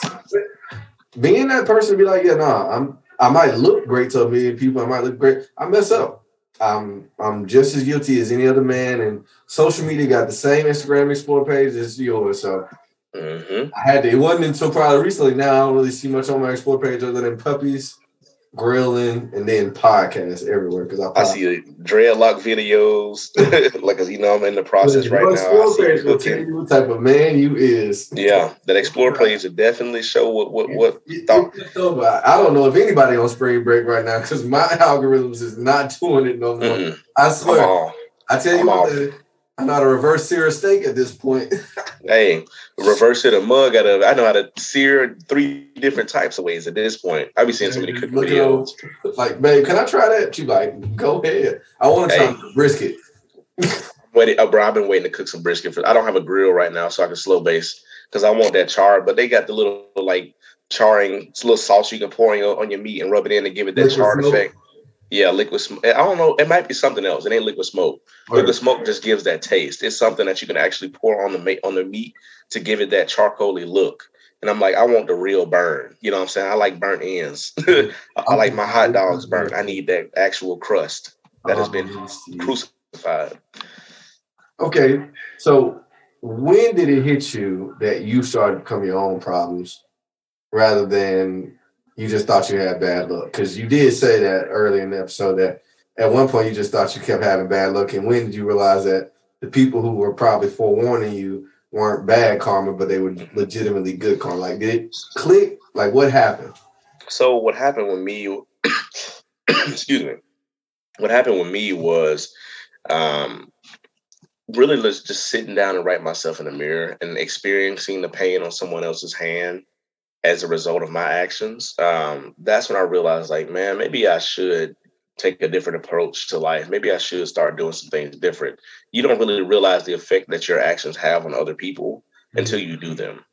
being that person. Be like, yeah, nah, I'm. I might look great to a million people. I might look great. I mess up. I'm I'm just as guilty as any other man, and social media got the same Instagram explore page as yours. So hmm I had to. It wasn't until probably recently. Now I don't really see much on my explore page other than puppies, grilling, and then podcasts everywhere because I, I see dreadlock videos. like, you know, I'm in the process right now. Explore page will tell you what type of man you is. Yeah, that explore page will definitely show what what what It- thought. it- it's over. I don't know if anybody on spring break right now because my algorithms is not doing it no more. Mm-mm. I swear. I tell you I'm what, I know how to reverse sear a steak at this point. Hey, reverse it a mug out of. I know how to sear three different types of ways at this point. I be seeing so many cooking videos. those. like, babe, can I try that? She like, go ahead. I want to try Hey. the brisket. Waiting, oh, bro, I've been waiting to cook some brisket. For, I don't have a grill right now, so I can slow base because I want that char. But they got the little like charring, it's a little sauce you can pour on your, on your meat and rub it in to give it that char effect. Yeah, liquid smoke. I don't know. It might be something else. It ain't liquid smoke. Liquid smoke just gives that taste. It's something that you can actually pour on the meat on the meat to give it that charcoaly look. And I'm like, I want the real burn. You know what I'm saying? I like burnt ends. I like my hot dogs burnt. I need that actual crust that has been crucified. Okay, so when did it hit you that you started becoming your own problems rather than you just thought you had bad luck? Because you did say that early in the episode that at one point you just thought you kept having bad luck. And when did you realize that the people who were probably forewarning you weren't bad karma, but they were legitimately good karma? Like, did it click? Like, what happened? So what happened with me? excuse me. What happened with me was um, really just just sitting down and writing myself in the mirror and experiencing the pain on someone else's hand as a result of my actions. Um, that's when I realized, like, man, maybe I should take a different approach to life. Maybe I should start doing some things different. You don't really realize the effect that your actions have on other people until you do them,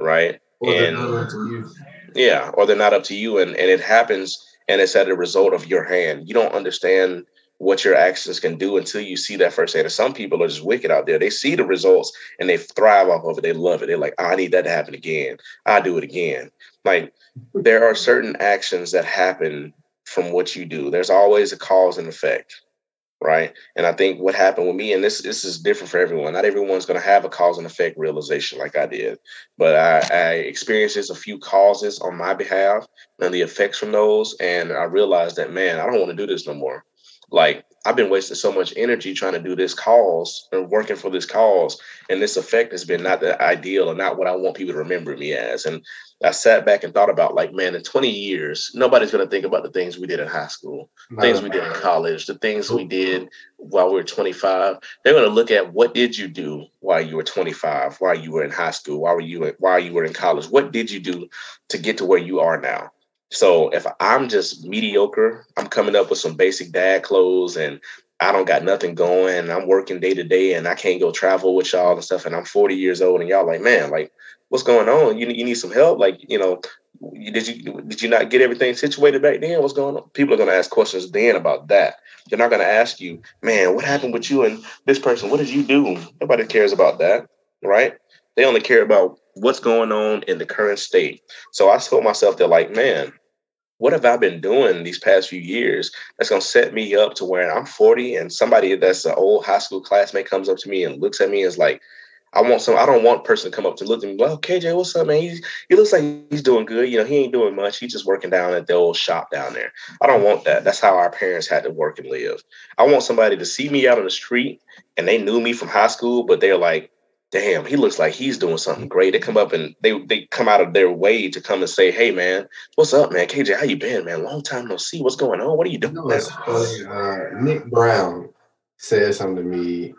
right? Or they're And- not up to you. yeah or they're not up to you and and it happens and it's at a result of your hand you don't understand what your actions can do until you see that first and some people are just wicked out there. They see the results and they thrive off of it. They love it. They're like i need that to happen again. I do it again. Like there are certain actions that happen from what you do. There's always a cause and effect right? And i think what happened with me and this this is different for everyone. Not everyone's going to have a cause and effect realization like i did but I, I experienced a few causes on my behalf and the effects from those. And I realized that, man, I don't want to do this no more. Like, I've been wasting so much energy trying to do this cause and working for this cause. And this effect has been not the ideal or not what I want people to remember me as. And I sat back and thought about, like, man, in 20 years, nobody's going to think about the things we did in high school things we did in college, the things we did while we were 25. They're going to look at what did you do while you were 25, while you were in high school, while were you while you were in college? What did you do to get to where you are now? So if I'm just mediocre, I'm coming up with some basic dad clothes and I don't got nothing going I'm working day to day and I can't go travel with y'all and stuff and I'm 40 years old and y'all like, man, like what's going on? You, you need some help? Like, you know, did you did you not get everything situated back then? What's going on? People are going to ask questions then about that. They're not going to ask you, man, what happened with you and this person? What did you do? Nobody cares about that, right? They only care about what's going on in the current state. So I told myself that, like, man, what have I been doing these past few years that's going to set me up to where I'm 40 and somebody that's an old high school classmate comes up to me and looks at me and is like, I want some. I don't want person to come up to look at me. Well, KJ, what's up, man? He's, he looks like he's doing good. You know, he ain't doing much. He's just working down at the old shop down there. I don't want that. That's how our parents had to work and live. I want somebody to see me out on the street and they knew me from high school, but they're like, "Damn, he looks like he's doing something great." They come up and they they come out of their way to come and say, "Hey, man, what's up, man? KJ, how you been, man? Long time no see. What's going on? What are you You doing?" know, funny. Uh, Nick Brown said something to me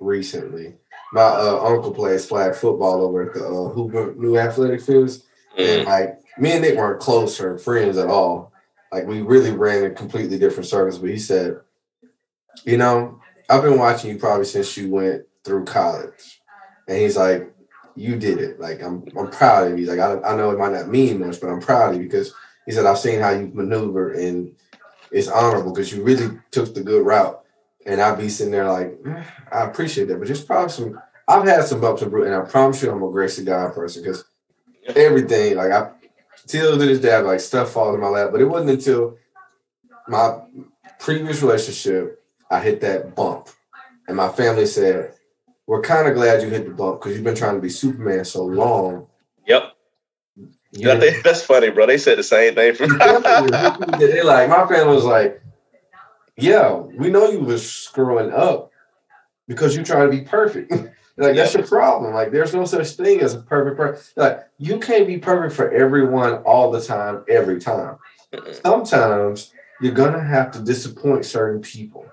recently. My uh, uncle plays flag football over at the uh, Hoover New Athletic Fields, and Mm, like me and Nick weren't close or friends at all. Like we really ran in completely different circles. But he said, "You know, I've been watching you probably since you went through college," and he's like, "You did it. Like I'm, I'm proud of you. He's Like I, I know it might not mean much, but I'm proud of you because." He said, I've seen how you maneuver and it's honorable because you really took the good route. And I'd be sitting there like, "Eh, I appreciate that, but just probably some. I've had some bumps and bruises, and I promise you, I'm a grace to God person because everything, like I, till to this day, like stuff falls in my lap. But it wasn't until my previous relationship, I hit that bump, and my family said, "We're kind of glad you hit the bump because you've been trying to be Superman so long." Yep. You they- that's funny, bro. They said the same thing. For they like my family was like, "Yeah, we know you was screwing up because you try to be perfect." like that's your problem. Like there's no such thing as a perfect person. Like you can't be perfect for everyone all the time, every time. Sometimes you're gonna have to disappoint certain people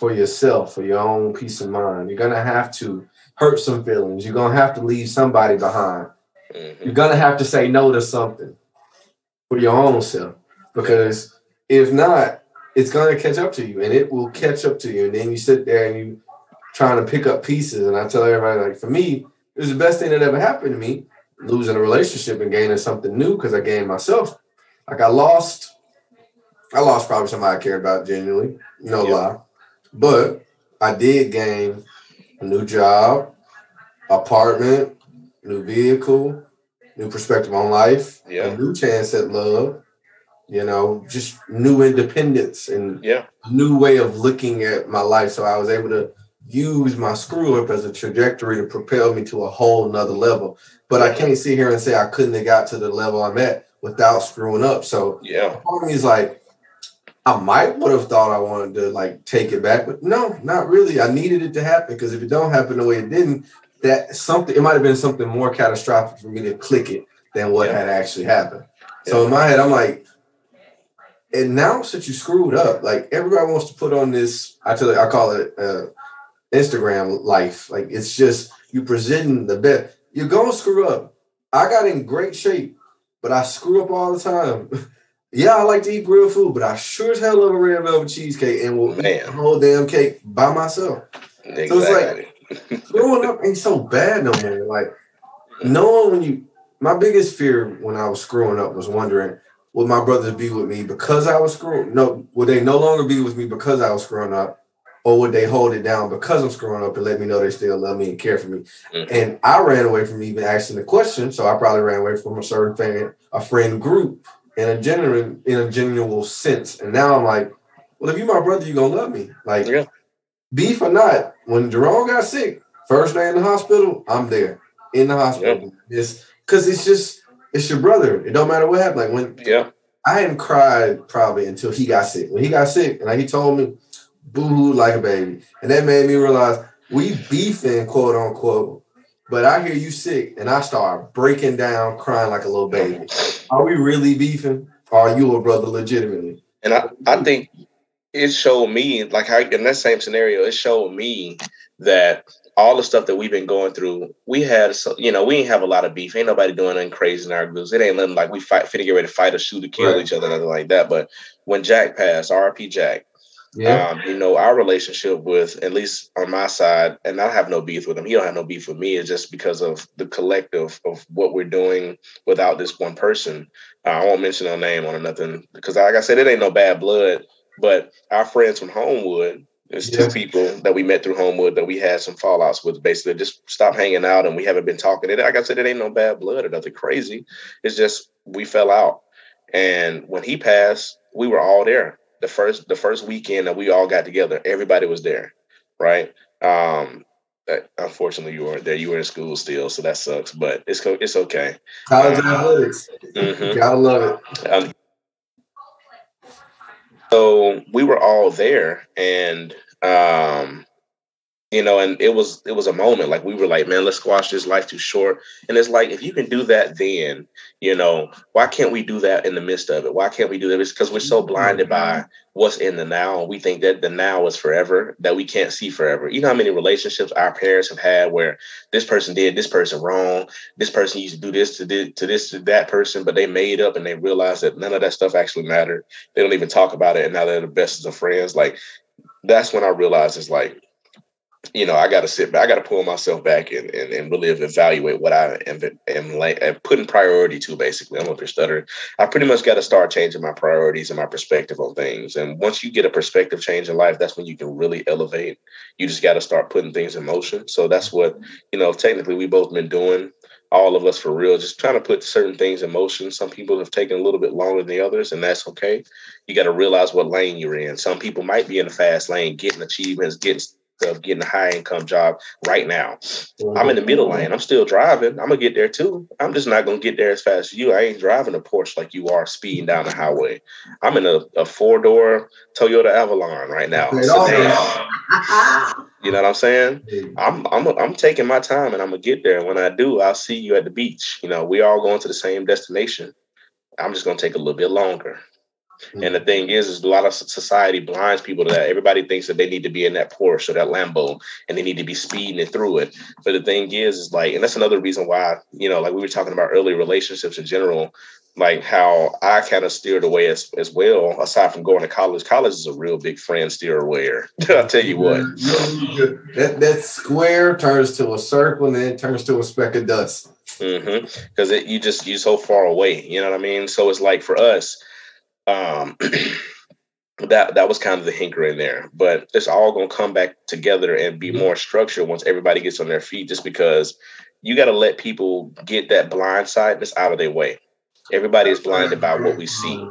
for yourself, for your own peace of mind. You're gonna have to hurt some feelings. You're gonna have to leave somebody behind Mhm. you're gonna have to say no to something for your own self because if not it's gonna catch up to you and it will catch up to you and then you sit there and you trying to pick up pieces and i tell everybody like for me it was the best thing that ever happened to me losing a relationship and gaining something new because i gained myself like i lost i lost probably somebody i cared about genuinely no Yeah. lie but i did gain a new job apartment new vehicle, new perspective on life, Yeah. a new chance at love, you know, just new independence and Yeah. a new way of looking at my life. So I was able to use my screw up as a trajectory to propel me to a whole nother level. But I can't sit here and say I couldn't have got to the level I'm at without screwing up. So Yeah. part of me is like, I might would have thought I wanted to like take it back, but no, not really. I needed it to happen because if it don't happen the way it didn't, that something it might have been something more catastrophic for me to click it than what Yeah. had actually happened. So in my head, I'm like, announce that you screwed up. Like everybody wants to put on this. I tell you, I call it uh, Instagram life. Like it's just you presenting the best. You're gonna screw up. I got in great shape, but I screw up all the time. yeah, I like to eat real food, but I sure as hell love a red velvet cheesecake and will eat Man. the whole damn cake by myself. So it's like- Growing up ain't so bad no more. Like knowing when you my biggest fear when I was screwing up was wondering would my brothers be with me because I was screwing no would they no longer be with me because I was screwing up or would they hold it down because I'm screwing up and let me know they still love me and care for me Mhm. and I ran away from even asking the question so I probably ran away from a certain fan a friend group in a genuine in a genuine sense and now I'm like well if you my brother you gonna love me like Yeah. beef or not when Jerome got sick first day in the hospital I'm there in the hospital it's because it's just it's your brother. It don't matter what happened. Like when Yeah. I hadn't cried probably until he got sick. When he got sick, and like he told me, boo hoo like a baby. And that made me realize we beefing, quote unquote. But I hear you sick, and I start breaking down, crying like a little baby. Are we really beefing? Or are you a brother legitimately? And I, I think it showed me, like how in that same scenario, it showed me that all the stuff that we've been going through, we had, so, you know, we ain't have a lot of beef. Ain't nobody doing nothing crazy in our groups. It ain't nothing like we fight, finna get ready to fight or shoot or kill Right. each other, nothing like that. But when Jack passed, RP Jack, Yeah. um, you know, our relationship with, at least on my side, and I have no beef with him. He don't have no beef with me. It's just because of the collective of what we're doing without this one person. Uh, I won't mention no name on nothing because, like I said, it ain't no bad blood. But our friends from Homewood, there's Yeah. two people that we met through Homewood that we had some fallouts with. Basically, just stopped hanging out and we haven't been talking. It, like I said, it ain't no bad blood or nothing crazy. It's just we fell out. And when he passed, we were all there. The first the first weekend that we all got together, everybody was there, right? Um, uh, unfortunately, you weren't there. You were in school still, so that sucks. But it's co- it's okay. College Uh, athletics. Mhm. Gotta love it. Um, so we were all there, and um, you know, and it was it was a moment like we were like, man, let's squash this life too short. And it's like if you can do that, then you know, why can't we do that in the midst of it? Why can't we do that? It's because we're so blinded by mm-hmm. what's in the now, and we think that the now is forever that we can't see forever. You know how many relationships our parents have had where this person did this person wrong, this person used to do this to this to this to that person, but they made up and they realized that none of that stuff actually mattered. They don't even talk about it, and now they're the best of friends. Like that's when I realized it's like, you know, I got to sit back, I got to pull myself back and, and and really evaluate what I am am like putting priority to. Basically, I'm up here stuttering. I pretty much got to start changing my priorities and my perspective on things. And once you get a perspective change in life, that's when you can really elevate. You just got to start putting things in motion. So that's what you know. Technically, we both been doing. all of us for real, just trying to put certain things in motion. Some people have taken a little bit longer than the others, and that's okay. You got to realize what lane you're in. Some people might be in the fast lane, getting achievements, getting of getting a high income job right now. I'm in the middle lane. I'm still driving. I'm gonna get there too. I'm just not gonna get there as fast as you. I ain't driving a Porsche like you are speeding down the highway. I'm in a, a four door Toyota Avalon right now. you know what I'm saying? I'm I'm I'm taking my time and I'm gonna get there. When I do, I'll see you at the beach. You know, we all going to the same destination. I'm just gonna take a little bit longer. And the thing is, is a lot of society blinds people to that. Everybody thinks that they need to be in that Porsche or that Lambo and they need to be speeding it through it. But the thing is, is like, and that's another reason why, you know, like we were talking about early relationships in general, like how I kind of steered away as, as well, aside from going to college. College is a real big friend steer away. I'll tell you what. That, that square turns to a circle and then it turns to a speck of dust. Because mm-hmm. you just, you're so far away. You know what I mean? So it's like for us, um, that that was kind of the hinker in there. But it's all gonna come back together and be more structured once everybody gets on their feet. Just because you got to let people get that blind side that's out of their way. Everybody is blinded by what we see.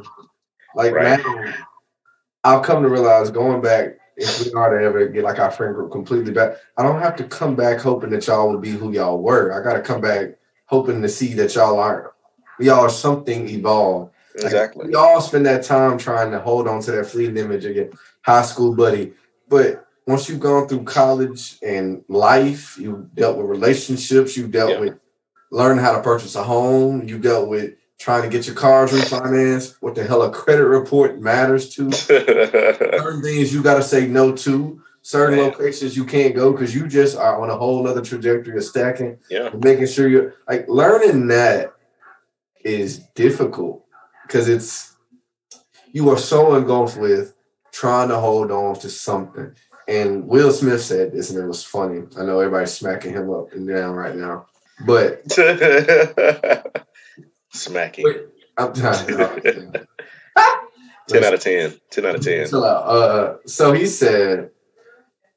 Like right? now, I've come to realize going back. If we are to ever get like our friend group completely back, I don't have to come back hoping that y'all will be who y'all were. I got to come back hoping to see that y'all aren't. Y'all are something evolved Exactly. Like, we all spend that time trying to hold on to that fleeting image of your high school buddy. But once you've gone through college and life, you dealt with relationships, you dealt yeah. with learning how to purchase a home, you dealt with trying to get your cars refinanced, what the hell a credit report matters to. certain things you got to say no to. Certain Man. locations you can't go because you just are on a whole other trajectory of stacking. Yeah. Making sure you're like learning that is difficult because it's you are so engulfed with trying to hold on to something. And Will Smith said this, and it was funny. I know everybody's smacking him up and down right now, but smacking. I'm ten out of ten. Ten out of ten. So, uh, so he said,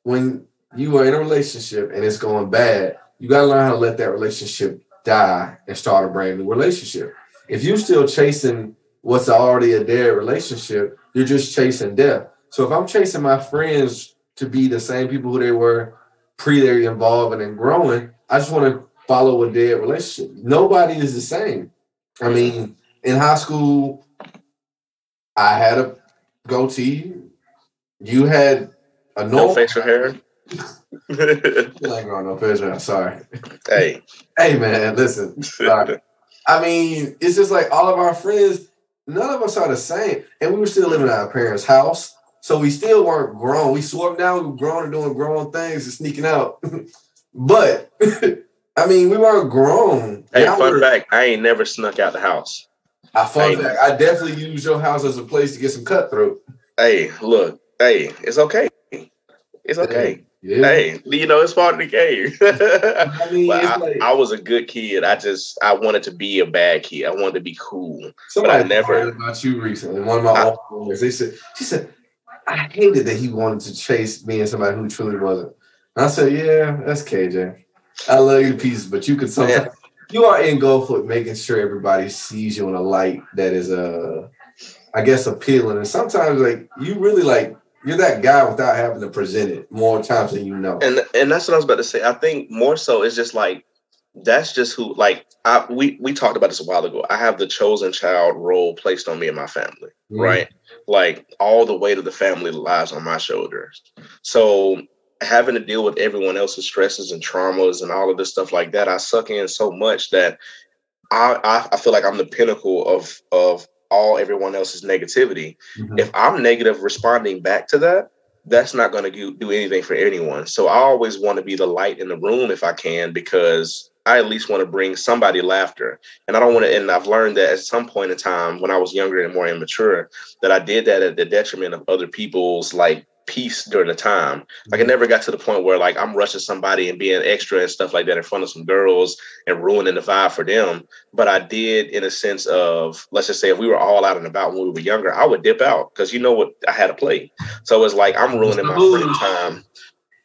when you are in a relationship and it's going bad, you got to learn how to let that relationship die and start a brand new relationship. If you're still chasing what's already a dead relationship, you're just chasing death. So if I'm chasing my friends to be the same people who they were pre they're evolving and growing, I just want to follow a dead relationship. Nobody is the same. I mean, in high school, I had a goatee. You had a normal no facial hair. you ain't growing no facial hair. Sorry. Hey. Hey man, listen. Sorry. I mean, it's just like all of our friends none of us are the same. And we were still living at our parents' house. So we still weren't grown. We swerved down, we were grown and doing grown things and sneaking out. but I mean, we weren't grown. Hey, now fun fact, I ain't never snuck out the house. I fun I fact, I definitely used your house as a place to get some cutthroat. Hey, look, hey, it's okay. It's okay. Yeah. Hey, you know, it's part of the game. I, mean, I, like, I, was a good kid. I just I wanted to be a bad kid. I wanted to be cool. Somebody but I never heard about you recently. One of my I, owners, they said she said I hated that he wanted to chase being somebody who truly wasn't. And I said, Yeah, that's KJ. I love you pieces, but you could sometimes you are engulfed with making sure everybody sees you in a light that is uh I guess appealing. And sometimes like you really like you're that guy without having to present it more times than you know. And and that's what I was about to say. I think more so it's just like that's just who like I we we talked about this a while ago. I have the chosen child role placed on me and my family, mm-hmm. right? Like all the weight of the family lies on my shoulders. So having to deal with everyone else's stresses and traumas and all of this stuff like that, I suck in so much that I, I, I feel like I'm the pinnacle of of all everyone else's negativity. Mm-hmm. If I'm negative responding back to that, that's not going to do anything for anyone. So I always want to be the light in the room if I can, because I at least want to bring somebody laughter. And I don't want to, and I've learned that at some point in time when I was younger and more immature, that I did that at the detriment of other people's like peace during the time. Like I mm-hmm. never got to the point where like I'm rushing somebody and being extra and stuff like that in front of some girls and ruining the vibe for them. But I did in a sense of let's just say if we were all out and about when we were younger, I would dip out because you know what I had to play. So it's like I'm ruining my free time.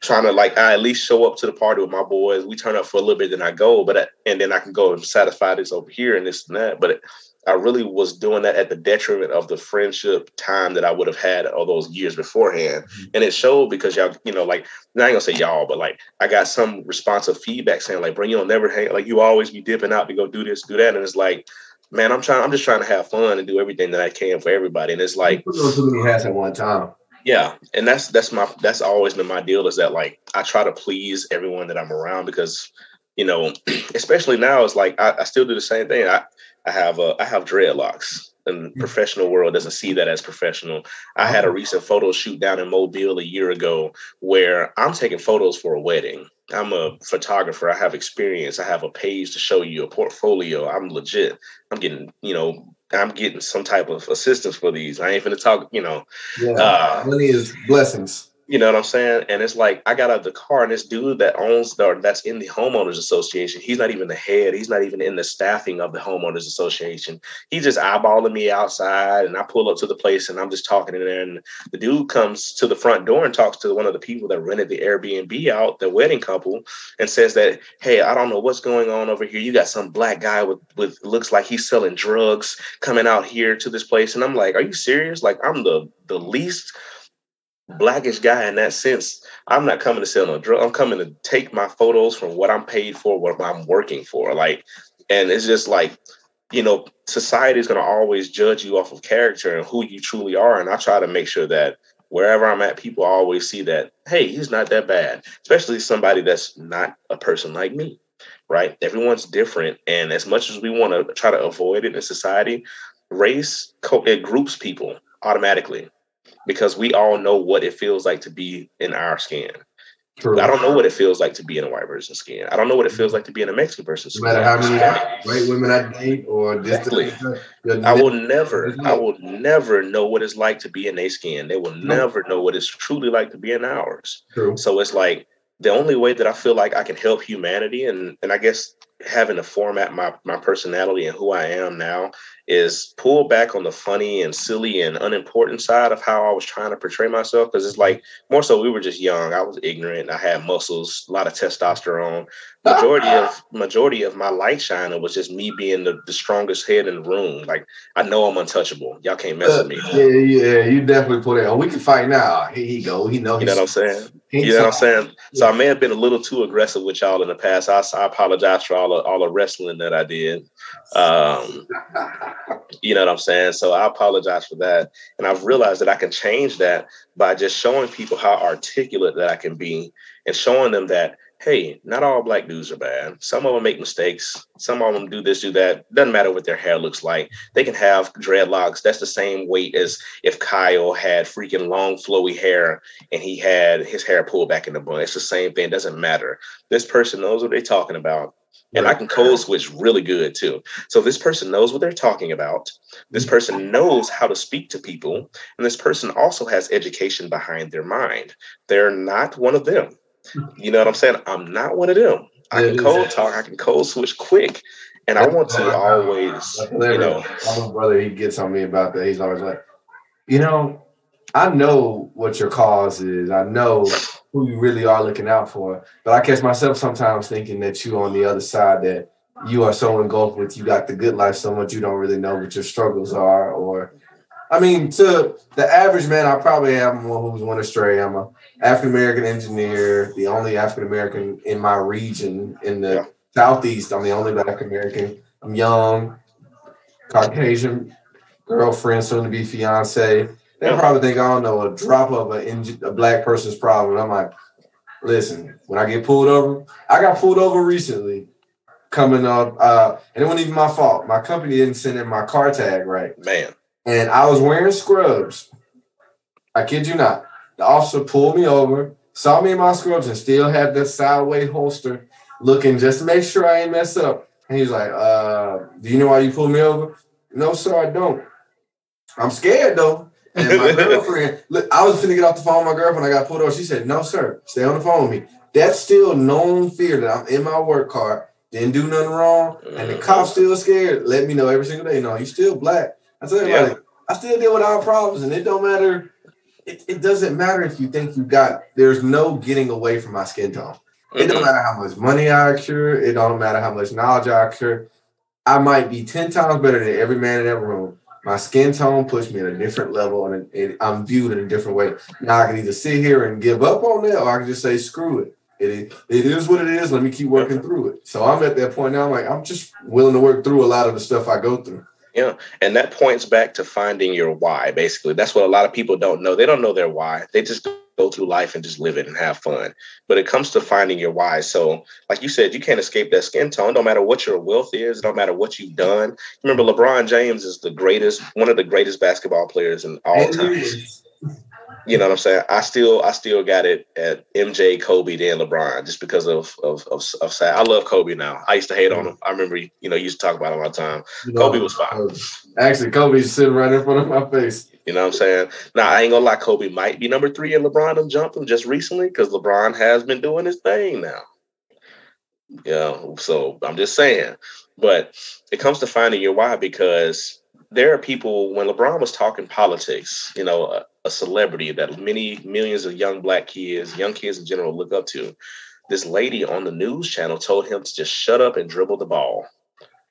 trying to like I at least show up to the party with my boys. We turn up for a little bit, then I go, but I, and then I can go and satisfy this over here and this and that. But I really was doing that at the detriment of the friendship time that I would have had all those years beforehand. Mm-hmm. And it showed because y'all, you know, like I ain't gonna say y'all, but like I got some responsive feedback saying like, bro, you don't never hang like you always be dipping out to go do this, do that. And it's like, man, I'm trying, I'm just trying to have fun and do everything that I can for everybody. And it's like too many hats at one time. Yeah. And that's that's my that's always been my deal is that like I try to please everyone that I'm around because you know, especially now, it's like I, I still do the same thing. I, I have uh, I have dreadlocks, and professional world doesn't see that as professional. I had a oh. recent photo shoot down in Mobile a year ago where I'm taking photos for a wedding. I'm a photographer. I have experience. I have a page to show you, a portfolio. I'm legit. I'm getting, you know, I'm getting some type of assistance for these. I ain't gonna talk, you know. Yeah, uh, money is blessings. You know what I'm saying? And it's like I got out of the car, and this dude that owns the that's in the homeowners association, he's not even the head. He's not even in the staffing of the homeowners association. He's just eyeballing me outside, and I pull up to the place, and I'm just talking in there. And the dude comes to the front door and talks to one of the people that rented the Airbnb out, the wedding couple, and says that, "Hey, I don't know what's going on over here. You got some black guy with with looks like he's selling drugs coming out here to this place." And I'm like, "Are you serious? Like I'm the the least." Blackish guy in that sense. I'm not coming to sell no drug. I'm coming to take my photos from what I'm paid for, what I'm working for. Like, and it's just like, you know, society is going to always judge you off of character and who you truly are. And I try to make sure that wherever I'm at, people always see that, hey, he's not that bad, especially somebody that's not a person like me, right? Everyone's different. And as much as we want to try to avoid it in society, race, it groups people automatically because we all know what it feels like to be in our skin. True. I don't know what it feels like to be in a white person's skin. I don't know what it feels like to be in a Mexican person's skin. No matter how many white women I date or exactly. I will never, I will never know what it's like to be in their skin. They will never know what it's truly like to be in ours. True. So it's like the only way that I feel like I can help humanity and and I guess having to format my my personality and who I am now is pull back on the funny and silly and unimportant side of how I was trying to portray myself. Because it's like more so we were just young. I was ignorant. I had muscles, a lot of testosterone. Majority of majority of my light shining was just me being the, the strongest head in the room. Like I know I'm untouchable. Y'all can't mess with me. Yeah, yeah, you definitely put it on. We can fight now. Here he go. He know. You know what I'm saying? You know what I'm saying? So I may have been a little too aggressive with y'all in the past. I, I apologize for all the all the wrestling that I did. Um, you know what I'm saying? So I apologize for that. And I've realized that I can change that by just showing people how articulate that I can be and showing them that, hey, not all black dudes are bad. Some of them make mistakes. Some of them do this, do that. Doesn't matter what their hair looks like. They can have dreadlocks. That's the same weight as if Kyle had freaking long, flowy hair and he had his hair pulled back in the bun. It's the same thing. It doesn't matter. This person knows what they're talking about and I can code switch really good too. So this person knows what they're talking about. This mm-hmm. person knows how to speak to people, and this person also has education behind their mind. They're not one of them. You know what I'm saying? I'm not one of them. I can code talk. I can code switch quick, and I want to always, you know. My brother, he gets on me about that. He's always like, you know, I know what your cause is. I know who you really are looking out for. But I catch myself sometimes thinking that you on the other side that you are so engulfed with you got the good life so much you don't really know what your struggles are. Or I mean, to the average man, I probably am one who's went astray. I'm a African American engineer, the only African American in my region in the yeah. southeast. I'm the only Black American. I'm young, Caucasian girlfriend, soon to be fiance. They probably think I don't know a drop of a, a black person's problem. I'm like, listen, when I get pulled over, I got pulled over recently coming up, uh, and it wasn't even my fault. My company didn't send in my car tag right. Man. And I was wearing scrubs. I kid you not. The officer pulled me over, saw me in my scrubs, and still had the sideways holster looking just to make sure I ain't mess up. And he's like, uh, do you know why you pulled me over? No, sir, I don't. I'm scared though. And my girlfriend, look, I was finna get off the phone with my girlfriend. I got pulled over. She said, No, sir, stay on the phone with me. That's still known fear that I'm in my work car, didn't do nothing wrong, and the mm-hmm. cops still scared. Let me know every single day. No, you still black. I tell you, yeah. I still deal with our problems, and it don't matter it, it doesn't matter if you think you got. There's no getting away from my skin tone. It don't Mhm. matter how much money I accrue. It don't matter how much knowledge I accrue. I might be ten times better than every man in that room. My skin tone puts me at a different level, and, and I'm viewed in a different way. Now I can either sit here and give up on that, or I can just say, "Screw it. It is, it is what it is. Let me keep working through it." So I'm at that point now. I'm like, I'm just willing to work through a lot of the stuff I go through. Yeah. And that points back to finding your why, basically. That's what a lot of people don't know. They don't know their why. They just go through life and just live it and have fun. But it comes to finding your why. So, like you said, you can't escape that skin tone. Don't matter what your wealth is, don't matter what you've done. Remember, LeBron James is the greatest, one of the greatest basketball players in all time. You know what I'm saying? I still, I still got it at MJ, Kobe, then LeBron, just because of of of, of sad. I love Kobe now. I used to hate on him. I remember, you know, you used to talk about him all the time. You know, Kobe was fine. Uh, actually, Kobe's sitting right in front of my face. You know what I'm saying? Now I ain't gonna lie, Kobe might be number three and LeBron done jumped him just recently because LeBron has been doing his thing now. Yeah, so I'm just saying. But it comes to finding your why because there are people when LeBron was talking politics, you know, a, a celebrity that many millions of young black kids, young kids in general look up to. This lady on the news channel told him to just shut up and dribble the ball.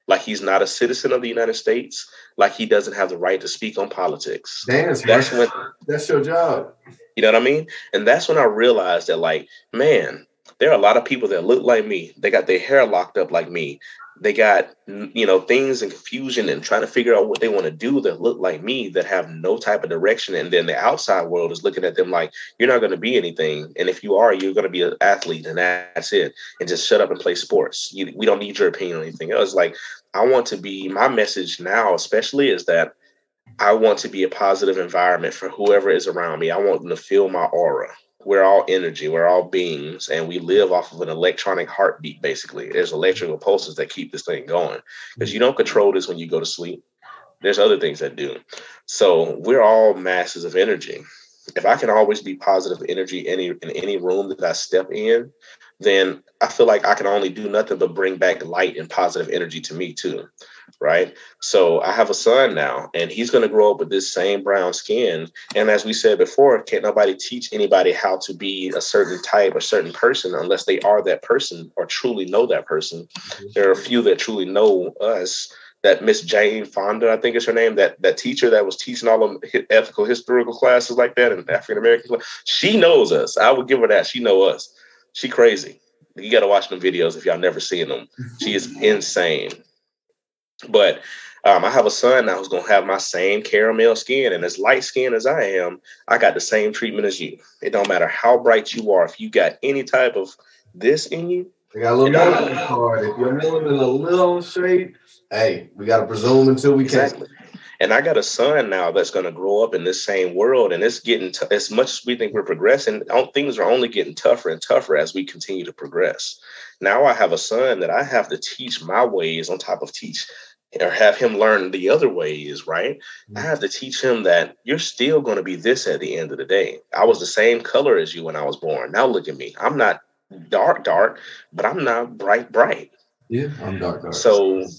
Like he's not a citizen of the United States, like he doesn't have the right to speak on politics. Dance, That's when That's your job. you know what I mean? And that's when I realized that, like, man, there are a lot of people that look like me. They got their hair locked up like me. They got, you know, things and confusion and trying to figure out what they want to do that look like me that have no type of direction. And then the outside world is looking at them like, you're not going to be anything. And if you are, you're going to be an athlete and that's it. And just shut up and play sports. You, we don't need your opinion or anything else. Like, I want to be, my message now, especially, is that I want to be a positive environment for whoever is around me. I want them to feel my aura. We're all energy, we're all beings, and we live off of an electronic heartbeat, basically. There's electrical pulses that keep this thing going because you don't control this when you go to sleep. There's other things that do. So we're all masses of energy. If I can always be positive energy any in any room that I step in, then I feel like I can only do nothing but bring back light and positive energy to me too. Right. So I have a son now, and he's going to grow up with this same brown skin. And as we said before, can't nobody teach anybody how to be a certain type, a certain person, unless they are that person or truly know that person. Mm-hmm. There are a few that truly know us. That Miss Jane Fonda, I think is her name, that that teacher that was teaching all of ethical historical classes like that and African American, she knows us. I would give her that. She know us. She crazy. You got to watch them videos if y'all never seen them. She is insane. But um, I have a son now who's gonna have my same caramel skin, and as light skin as I am, I got the same treatment as you. It don't matter how bright you are. If you got any type of this in you, They got a little melanin card. If your melanin a little shade, hey, we got to presume until we can. And I got a son now that's going to grow up in this same world, and it's getting t- as much as we think we're progressing. Things are only getting tougher and tougher as we continue to progress. Now I have a son that I have to teach my ways on top of teach or have him learn the other ways. Right? I mm. have to teach him that you're still going to be this at the end of the day. I was the same color as you when I was born. Now look at me. I'm not dark, dark, but I'm not bright, bright. Yeah, I'm dark. dark. So-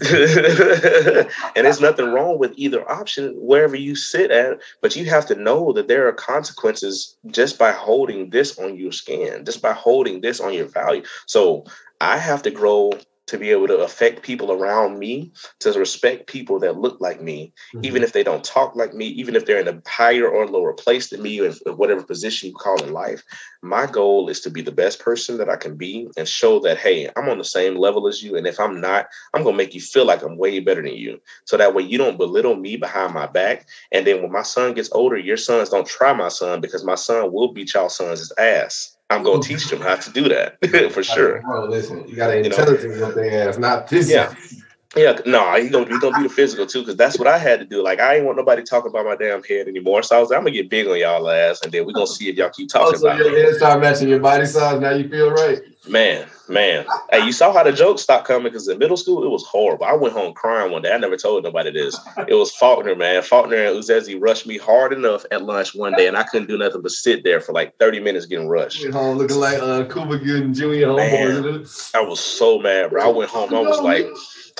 and there's nothing wrong with either option wherever you sit at but you have to know that there are consequences just by holding this on your skin just by holding this on your value so i have to grow to be able to affect people around me to respect people that look like me mm-hmm. even if they don't talk like me even if they're in a higher or lower place than me or whatever position you call in life my goal is to be the best person that i can be and show that hey i'm on the same level as you and if i'm not I'm gonna make you feel like I'm way better than you. So that way you don't belittle me behind my back. And then when my son gets older, your sons don't try my son because my son will beat y'all sons' ass. I'm gonna teach them how to do that for sure. Bro, listen, you got to You know? intelligence up their ass, not physical. Yeah. Yeah, no, he's gonna he's gonna be the physical too, because that's what I had to do. Like I ain't want nobody talking about my damn head anymore. So I was like, I'm gonna get big on y'all ass, and then we're gonna see if y'all keep talking Also, about your head start matching your body size. Now you feel right. Man, man. Hey, you saw how the jokes stopped coming because in middle school it was horrible. I went home crying one day. I never told nobody this. It was Faulkner, man. Faulkner and Uzezi rushed me hard enough at lunch one day, and I couldn't do nothing but sit there for like 30 minutes getting rushed. Went home looking like uh, Cuba Gooding Jr. Man. I was so mad, bro. I went home. I was like,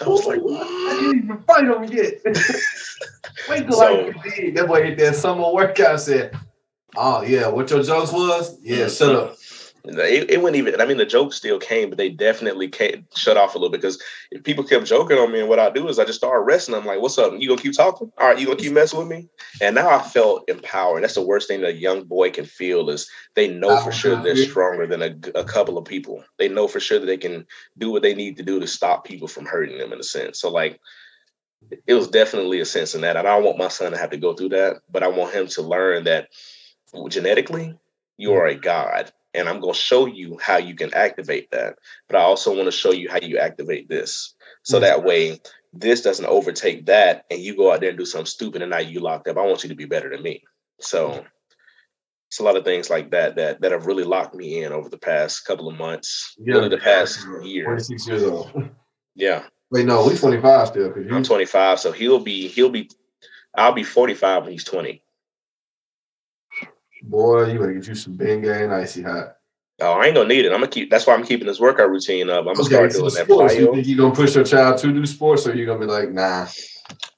I was like, I didn't even fight him yet. Wait till So- I big. That boy hit that summer workout. Said, Oh yeah, what your jokes was? Yeah, Mhm. shut up. It, it wouldn't even. I mean, the jokes still came, but they definitely came, shut off a little bit because if people kept joking on me, and what I do is I just start arresting them. Like, what's up? You gonna keep talking? All right, you gonna keep messing with me? And now I felt empowered. That's the worst thing that a young boy can feel is they know oh, for sure they're stronger than a, a couple of people. They know for sure that they can do what they need to do to stop people from hurting them in a sense. So like. It was definitely a sense in that. And I don't want my son to have to go through that, but I want him to learn that genetically, you are a mm-hmm. god and i'm going to show you how you can activate that but i also want to show you how you activate this. So Mhm. that way this doesn't overtake that and you go out there and do something stupid and now you locked up. I want you to be better than me. So it's a lot of things like that that that have really locked me in over the past couple of months. Really the past year. 26 years old. yeah. Wait, no, we 25 still. I'm 25 so he'll be he'll be i'll be 45 when he's 20 boy, you better get you some Bengay and icy hot. oh i ain't gonna need it i'm gonna keep that's why i'm keeping this workout routine up i'm gonna start so doing that sports, you think you gonna push your child to do sports, or you gonna be like, nah?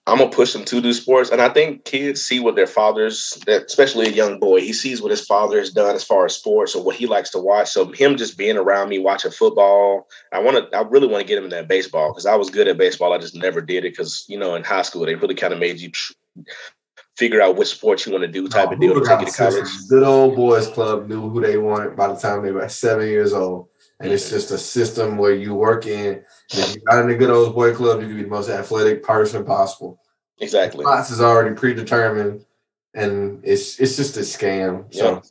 I'm gonna push them to do sports, and I think kids see what their fathers, that- especially a young boy, he sees what his father has done as far as sports or what he likes to watch. So him just being around me watching football, I want to, I really want to get him in that baseball because I was good at baseball. I just never did it because you know in high school they really kind of made you figure out which sports you want to do type of deal to take you to college. Good old boys club knew who they wanted by the time they were seven years old. And it's just a system where you work in. And if you got in the good old boy club, you can be the most athletic person possible. Exactly. Spots is already predetermined, and it's it's just a scam. So.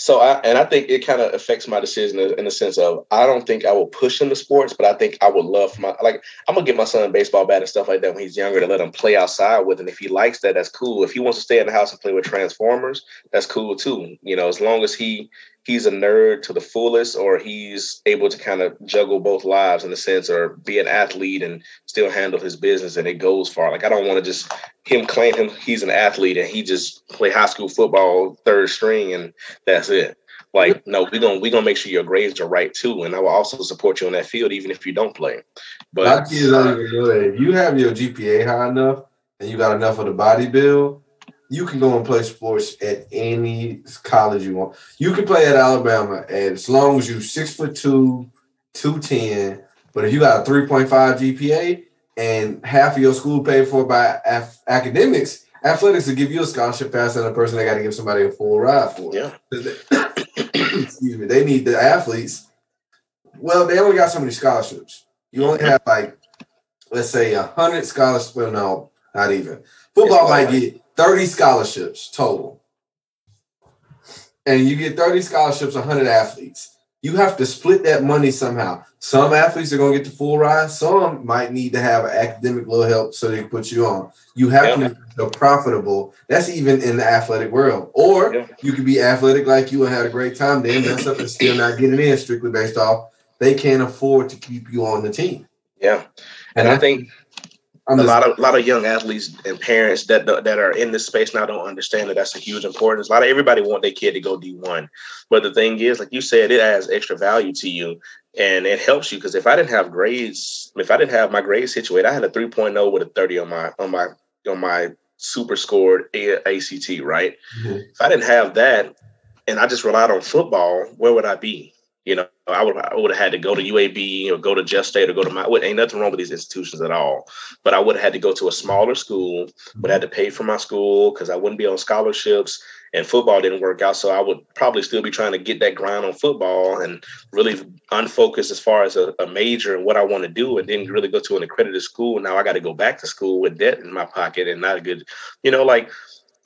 So I and I think it kind of affects my decision in the sense of I don't think I will push him to sports, but I think I would love my like I'm gonna get my son a baseball bat and stuff like that when he's younger to let him play outside with. And if he likes that, that's cool. If he wants to stay in the house and play with transformers, that's cool too. You know, as long as he he's a nerd to the fullest or he's able to kind of juggle both lives in a sense or be an athlete and still handle his business and it goes far. Like I don't want to just him claim him he's an athlete and he just play high school football third string and that's it. Like, no, we're gonna we're gonna make sure your grades are right too. And I will also support you on that field even if you don't play. a lot But of kids don't even know that if you have your GPA high enough and you got enough of the body build, you can go and play sports at any college you want. You can play at Alabama as long as you six foot two, two ten. But if you got a three point five GPA and half of your school paid for by af- academics, athletics will give you a scholarship faster than a person that got to give somebody a full ride for. yeah, excuse me, they need the athletes. Well, they only got so many scholarships. You only have like, let's say, a hundred scholarships. Well, no, not even. Football might get thirty scholarships total, and you get thirty scholarships, hundred athletes. You have to split that money somehow. Some athletes are going to get the full ride. Some might need to have an academic little help so they can put you on. You have to Yeah. it profitable. That's even in the athletic world. Or Yeah. you could be athletic like you and had a great time, then mess up and still not getting in strictly based off they can't afford to keep you on the team. yeah. And I think a lot of a lot of young athletes and parents that that are in this space now don't understand that that's a huge importance. A lot of everybody want their kid to go D one, but the thing is, like you said, it adds extra value to you and it helps you because if I didn't have grades, if I didn't have my grades situated, I had a 3.0 with a 30 on my on my on my super scored A- ACT, right? Mhm. If I didn't have that and I just relied on football, where would I be? You know, I would I would have had to go to UAB or go to Jeff State or go to my. Ain't nothing wrong with these institutions at all, but I would have had to go to a smaller school. Would have had to pay for my school because I wouldn't be on scholarships, and football didn't work out. So I would probably still be trying to get that grind on football and really unfocused as far as a, a major and what I want to do, and then really go to an accredited school. Now I got to go back to school with debt in my pocket and not a good, you know, like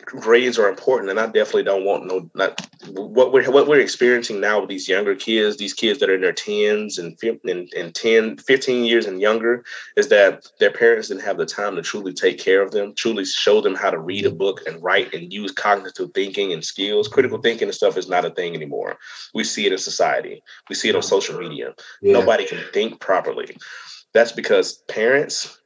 grades are important and i definitely don't want no not what we're what we're experiencing now with these younger kids these kids that are in their 10s and, and, and 10 15 years and younger is that their parents didn't have the time to truly take care of them truly show them how to read a book and write and use cognitive thinking and skills. Critical thinking and stuff is not a thing anymore. We see it in society. We see it on social media. Yeah. nobody can think properly. That's because parents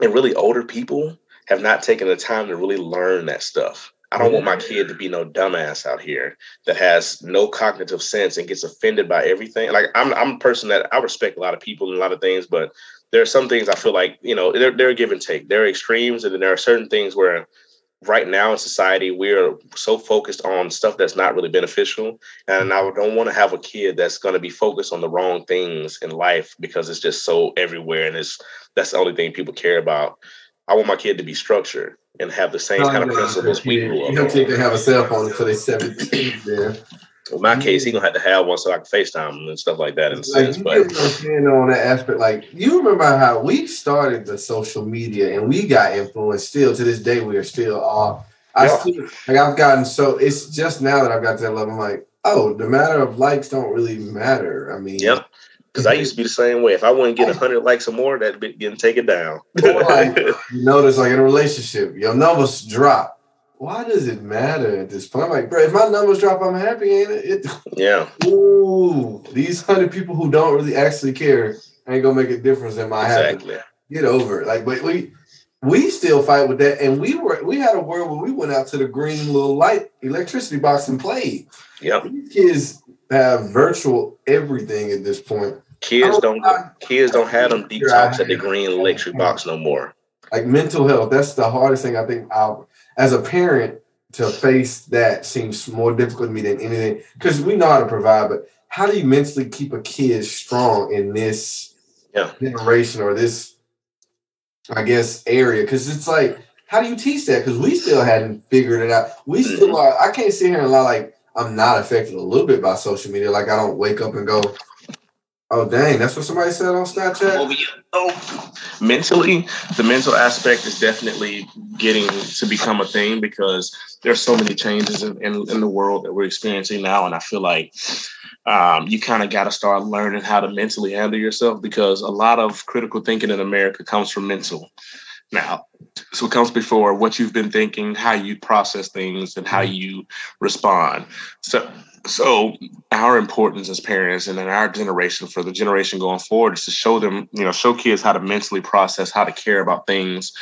and really older people have not taken the time to really learn that stuff. I don't want my kid to be no dumbass out here that has no cognitive sense and gets offended by everything. Like I'm, I'm a person that I respect a lot of people and a lot of things, but there are some things I feel like you know they're they're give and take. There are extremes, and then there are certain things where right now in society, we're so focused on stuff that's not really beneficial. And I mm-hmm. don't want to have a kid that's going to be focused on the wrong things in life because it's just so everywhere and it's that's the only thing people care about. I want my kid to be structured and have the same oh, kind of principles we grew up. You don't think they have a cell phone until they're 17. Yeah. In my case, he gonna have to have one so I can FaceTime him and stuff like that. In Like sense, you but get what on that aspect. Like you remember how we started the social media and we got influenced. Still to this day, we are still all. I Yeah. still like I've gotten so. It's just now that I've got to that level. I'm like, oh, the matter of likes don't really matter. I mean, yep. Because I used to be the same way. If I wouldn't get hundred likes or more, that'd be getting taken down. Or like you notice, like in a relationship, your numbers drop. Why does it matter at this point? I'm like, bro, if my numbers drop, I'm happy, ain't it? it yeah, ooh, these hundred people who don't really actually care ain't gonna make a difference in my happiness. Get over it. Like, but we we still fight with that, and we were we had a world where we went out to the green little light electricity box and played. Yep. These kids have virtual everything at this point. Kids don't I- kids don't have them deep talks at the green electric box no more. like mental health that's the hardest thing i think I'll, as a parent to face that seems more difficult to me than anything because we know how to provide but how do you mentally keep a kid strong in this Yeah. generation or this i guess area because it's like how do you teach that because we still hadn't figured it out we Mm-hmm. still are i can't sit here and lie like i'm not affected a little bit by social media like i don't wake up and go oh dang that's what somebody said on snapchat Oh, mentally, the mental aspect is definitely getting to become a thing because there's so many changes in, in, in the world that we're experiencing now, and I feel like um, you kind of got to start learning how to mentally handle yourself because a lot of critical thinking in America comes from mental. Now, so it comes before what you've been thinking, how you process things, and how mm-hmm. you respond. So, so our importance as parents and in our generation for the generation going forward is to show them, you know, show kids how to mentally process, how to care about things,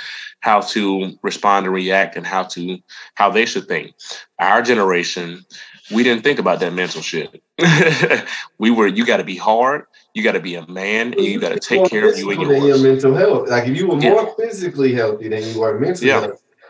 how to respond and react, and how to how they should think. Our generation, we didn't think about that mental shit. we were, you got to be hard, you got to be a man, and you got to take care of you and your mental health. Like if you were Yeah. more physically healthy than you are mentally Yeah.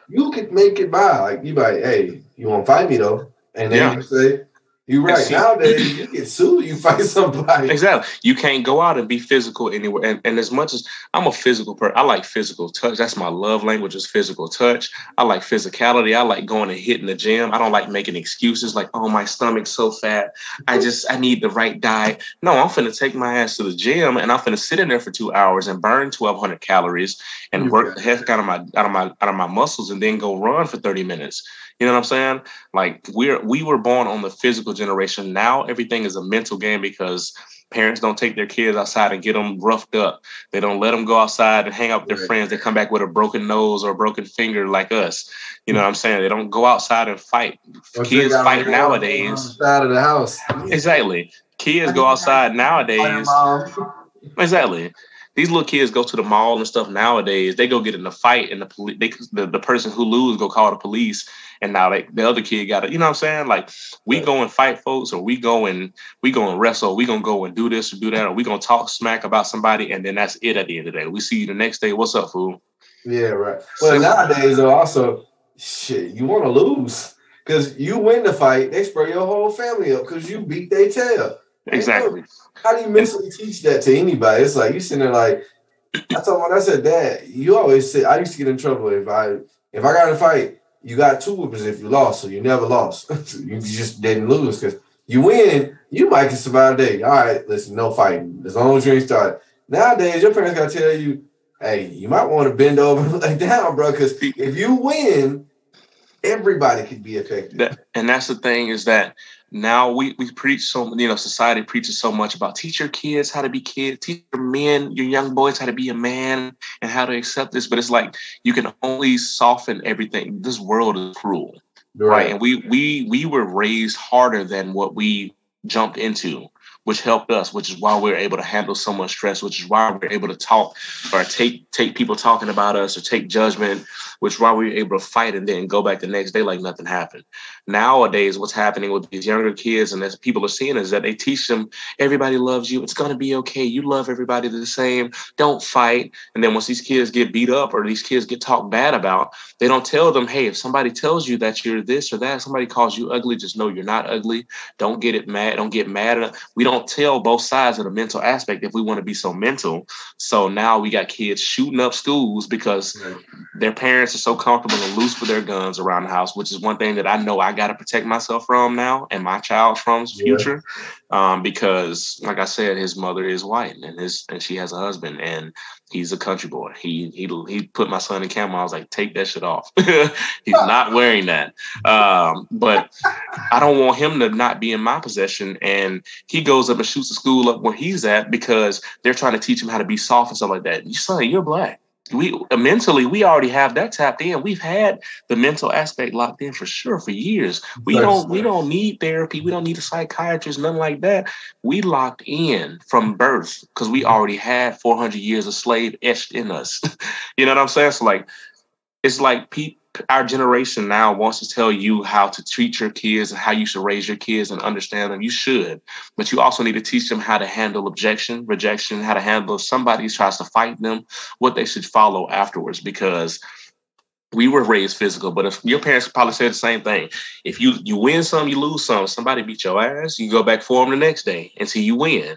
you could make it by. Like you like, hey, you won't fight me though? And then Yeah. you say, you're right. see- Nowadays you get sued, you fight somebody. Exactly. You can't go out and be physical anywhere. And, and as much as I'm a physical person, I like physical touch. That's my love language is physical touch. I like physicality. I like going and hitting the gym. I don't like making excuses like, oh, my stomach's so fat. I just I need the right diet. No, I'm finna take my ass to the gym and I'm finna sit in there for two hours and burn 1,200 calories and work the heck out of my out of my out of my muscles and then go run for 30 minutes. You know what I'm saying? Like we're we were born on the physical generation. Now everything is a mental game because parents don't take their kids outside and get them roughed up. They don't let them go outside and hang out with their Right. friends. They come back with a broken nose or a broken finger like us. You know what I'm saying? They don't go outside and fight. Kids fight the wall on the nowadays. side of the house. Exactly. Kids go outside nowadays. Exactly. These little kids go to the mall and stuff nowadays. They go get in a fight, and the police, the, the person who lose go call the police, and now they, the other kid got it. You know what I'm saying? Like we go and fight folks, or we go and we go and wrestle. We gonna go and do this or do that, or we gonna talk smack about somebody, and then that's it at the end of the day. We see you the next day. What's up, fool? Yeah, right. Well, nowadays though, also shit, you want to lose because you win the fight, they spray your whole family up because you beat their tail. Exactly. How do you mentally teach that to anybody? It's like you sitting there like I told when I said, that you always say I used to get in trouble if I if I got in a fight, you got two weapons if you lost, so you never lost. you just didn't lose because you win, you might can survive a day. All right, listen, no fighting. As long as you ain't started. Nowadays, your parents gotta tell you, hey, you might want to bend over and lay down, bro, because if you win, everybody could be affected. That, and that's the thing is that now we we preach so you know society preaches so much about teach your kids how to be kids teach your men your young boys how to be a man and how to accept this. But it's like you can only soften everything. This world is cruel right, and we we we were raised harder than what we jumped into which helped us which is why we're able to handle so much stress which is why we're able to talk or take take people talking about us or take judgment which is why we were able to fight and then go back the next day like nothing happened. Nowadays, what's happening with these younger kids and as people are seeing is that they teach them everybody loves you. It's gonna be okay. You love everybody the same. Don't fight. And then once these kids get beat up or these kids get talked bad about, they don't tell them, hey, if somebody tells you that you're this or that, somebody calls you ugly, just know you're not ugly. Don't get it mad. Don't get mad. We don't tell both sides of the mental aspect if we want to be so mental. So now we got kids shooting up schools because their parents are so comfortable and loose with their guns around the house, which is one thing that I know I got to protect myself from now and my child from future. Yeah. Um, because like I said, his mother is white and his and she has a husband and he's a country boy. He he he put my son in camera. I was like, take that shit off. he's not wearing that. Um, but I don't want him to not be in my possession. And he goes up and shoots the school up where he's at because they're trying to teach him how to be soft and stuff like that. You son, you're black we mentally we already have that tapped in. We've had the mental aspect locked in for sure for years. We don't we don't need therapy. We don't need a psychiatrist, nothing like that. We locked in from birth because we already had 400 years of slave etched in us. you know what I'm saying? So like it's like people our generation now wants to tell you how to treat your kids and how you should raise your kids and understand them. You should, but you also need to teach them how to handle objection, rejection, how to handle if somebody tries to fight them, what they should follow afterwards. Because we were raised physical, but if your parents probably said the same thing, if you you win some, you lose some. Somebody beat your ass, you go back for them the next day until you win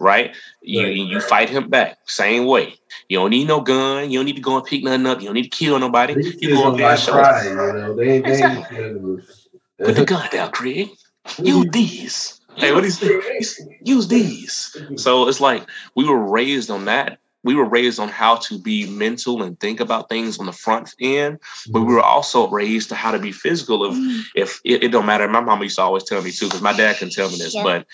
right? You right. you fight him back, same way. You don't need no gun. You don't need to go and pick nothing up. You don't need to kill nobody. you go up there and show you know? they, exactly. they Put the gun down, Craig. Use these. Hey, what is use these? So it's like we were raised on that. We were raised on how to be mental and think about things on the front end, but mm-hmm. we were also raised to how to be physical. If mm. if it, it don't matter, my mama used to always tell me too, because my dad can tell me this, yeah. but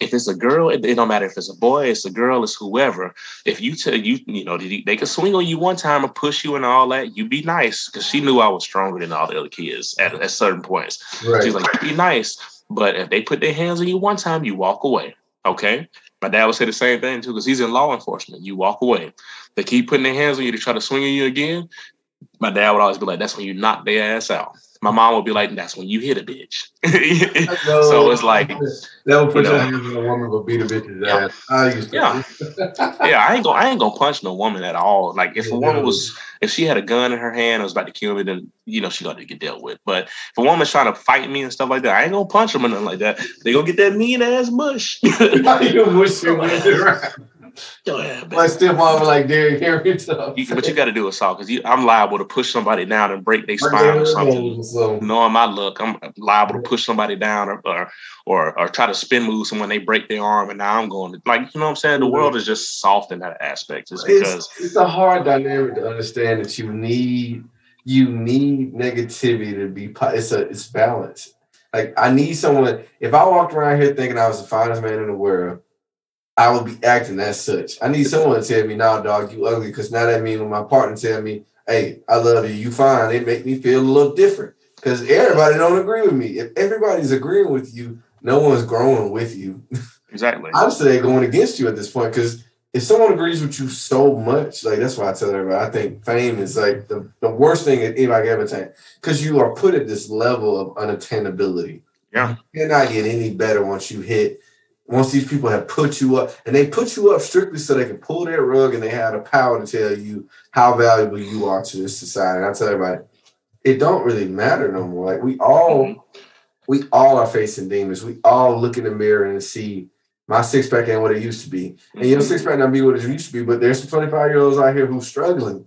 if it's a girl, it, it, don't matter if it's a boy, it's a girl, it's whoever. If you tell you, you know, they could swing on you one time and push you and all that, you be nice because she knew I was stronger than all the other kids at, at certain points. Right. She's like, be nice, but if they put their hands on you one time, you walk away. Okay. My dad would say the same thing too because he's in law enforcement. You walk away. They keep putting their hands on you to try to swing on you again. My dad would always be like, "That's when you knock their ass out." my mom would be like, "That's when you hit a bitch." so it's like that would put you know, your hands on a woman, but beat a bitch's yeah. ass. I used to. Yeah, yeah. I ain't gonna, I ain't gonna punch no woman at all. Like if a woman was, if she had a gun in her hand and was about to kill me, then you know she got to get dealt with. But if a woman's trying to fight me and stuff like that, I ain't gonna punch them or nothing like that. They gonna get that mean ass mush. you mush Go ahead, my stepmom like Derrick Henry stuff. You, but you got to do assault because I'm liable to push somebody down and break their spine or something. So. Knowing my luck, I'm liable to push somebody down or, or or or try to spin move someone they break their arm and now I'm going to like you know what I'm saying. The world is just soft in that aspect. It's because it's, it's a hard dynamic to understand that you need you need negativity to be it's a it's balance. Like I need someone. If I walked around here thinking I was the finest man in the world I would be acting as such. I need someone to tell me, "Nah, dog, you ugly." Because now that means when my partner tell me, "Hey, I love you, you fine," it make me feel a little different. Because everybody don't agree with me. If everybody's agreeing with you, no one's growing with you. Exactly. I'm saying going against you at this point because if someone agrees with you so much, like that's why I tell everybody, I think fame is like the, the worst thing that anybody ever attain because you are put at this level of unattainability. Yeah. You cannot get any better once you hit once these people have put you up, and they put you up strictly so they can pull that rug and they have the power to tell you how valuable you are to this society. And I tell everybody, it don't really matter no more. Like we all, mm-hmm. we all are facing demons. We all look in the mirror and see my six pack ain't what it used to be, and your mm-hmm. six pack not be what it used to be. But there's some 25 year olds out here who's struggling.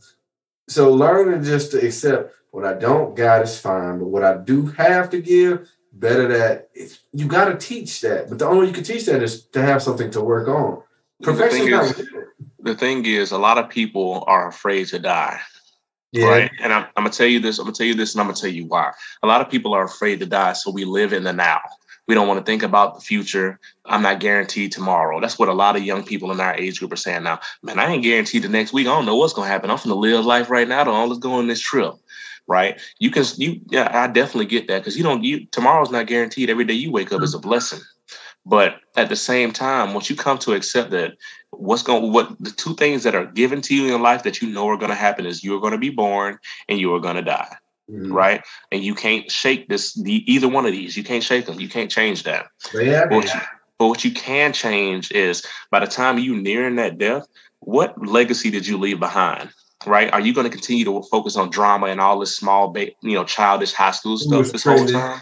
So learning just to accept what I don't got is fine, but what I do have to give better that you got to teach that. But the only way you can teach that is to have something to work on. Perfection the thing, is, the thing is, a lot of people are afraid to die. Yeah. Right. And I'm, I'm, gonna tell you this, I'm gonna tell you this, and I'm gonna tell you why. A lot of people are afraid to die, so we live in the now. We don't want to think about the future. I'm not guaranteed tomorrow. That's what a lot of young people in our age group are saying now. Man, I ain't guaranteed the next week. I don't know what's gonna happen. I'm gonna live life right now. Don't let's go on this trip. Right? You can you yeah, I definitely get that because you don't you tomorrow's not guaranteed. Every day you wake up is a blessing. But at the same time, once you come to accept that what's going what the two things that are given to you in life that you know are going to happen is you're going to be born and you are going to die. Mm-hmm. Right. And you can't shake this the either one of these. You can't shake them. You can't change that. Yeah. But, what you, but what you can change is by the time you nearing that death, what legacy did you leave behind? Right? Are you going to continue to focus on drama and all this small, ba- you know, childish high school stuff this whole time?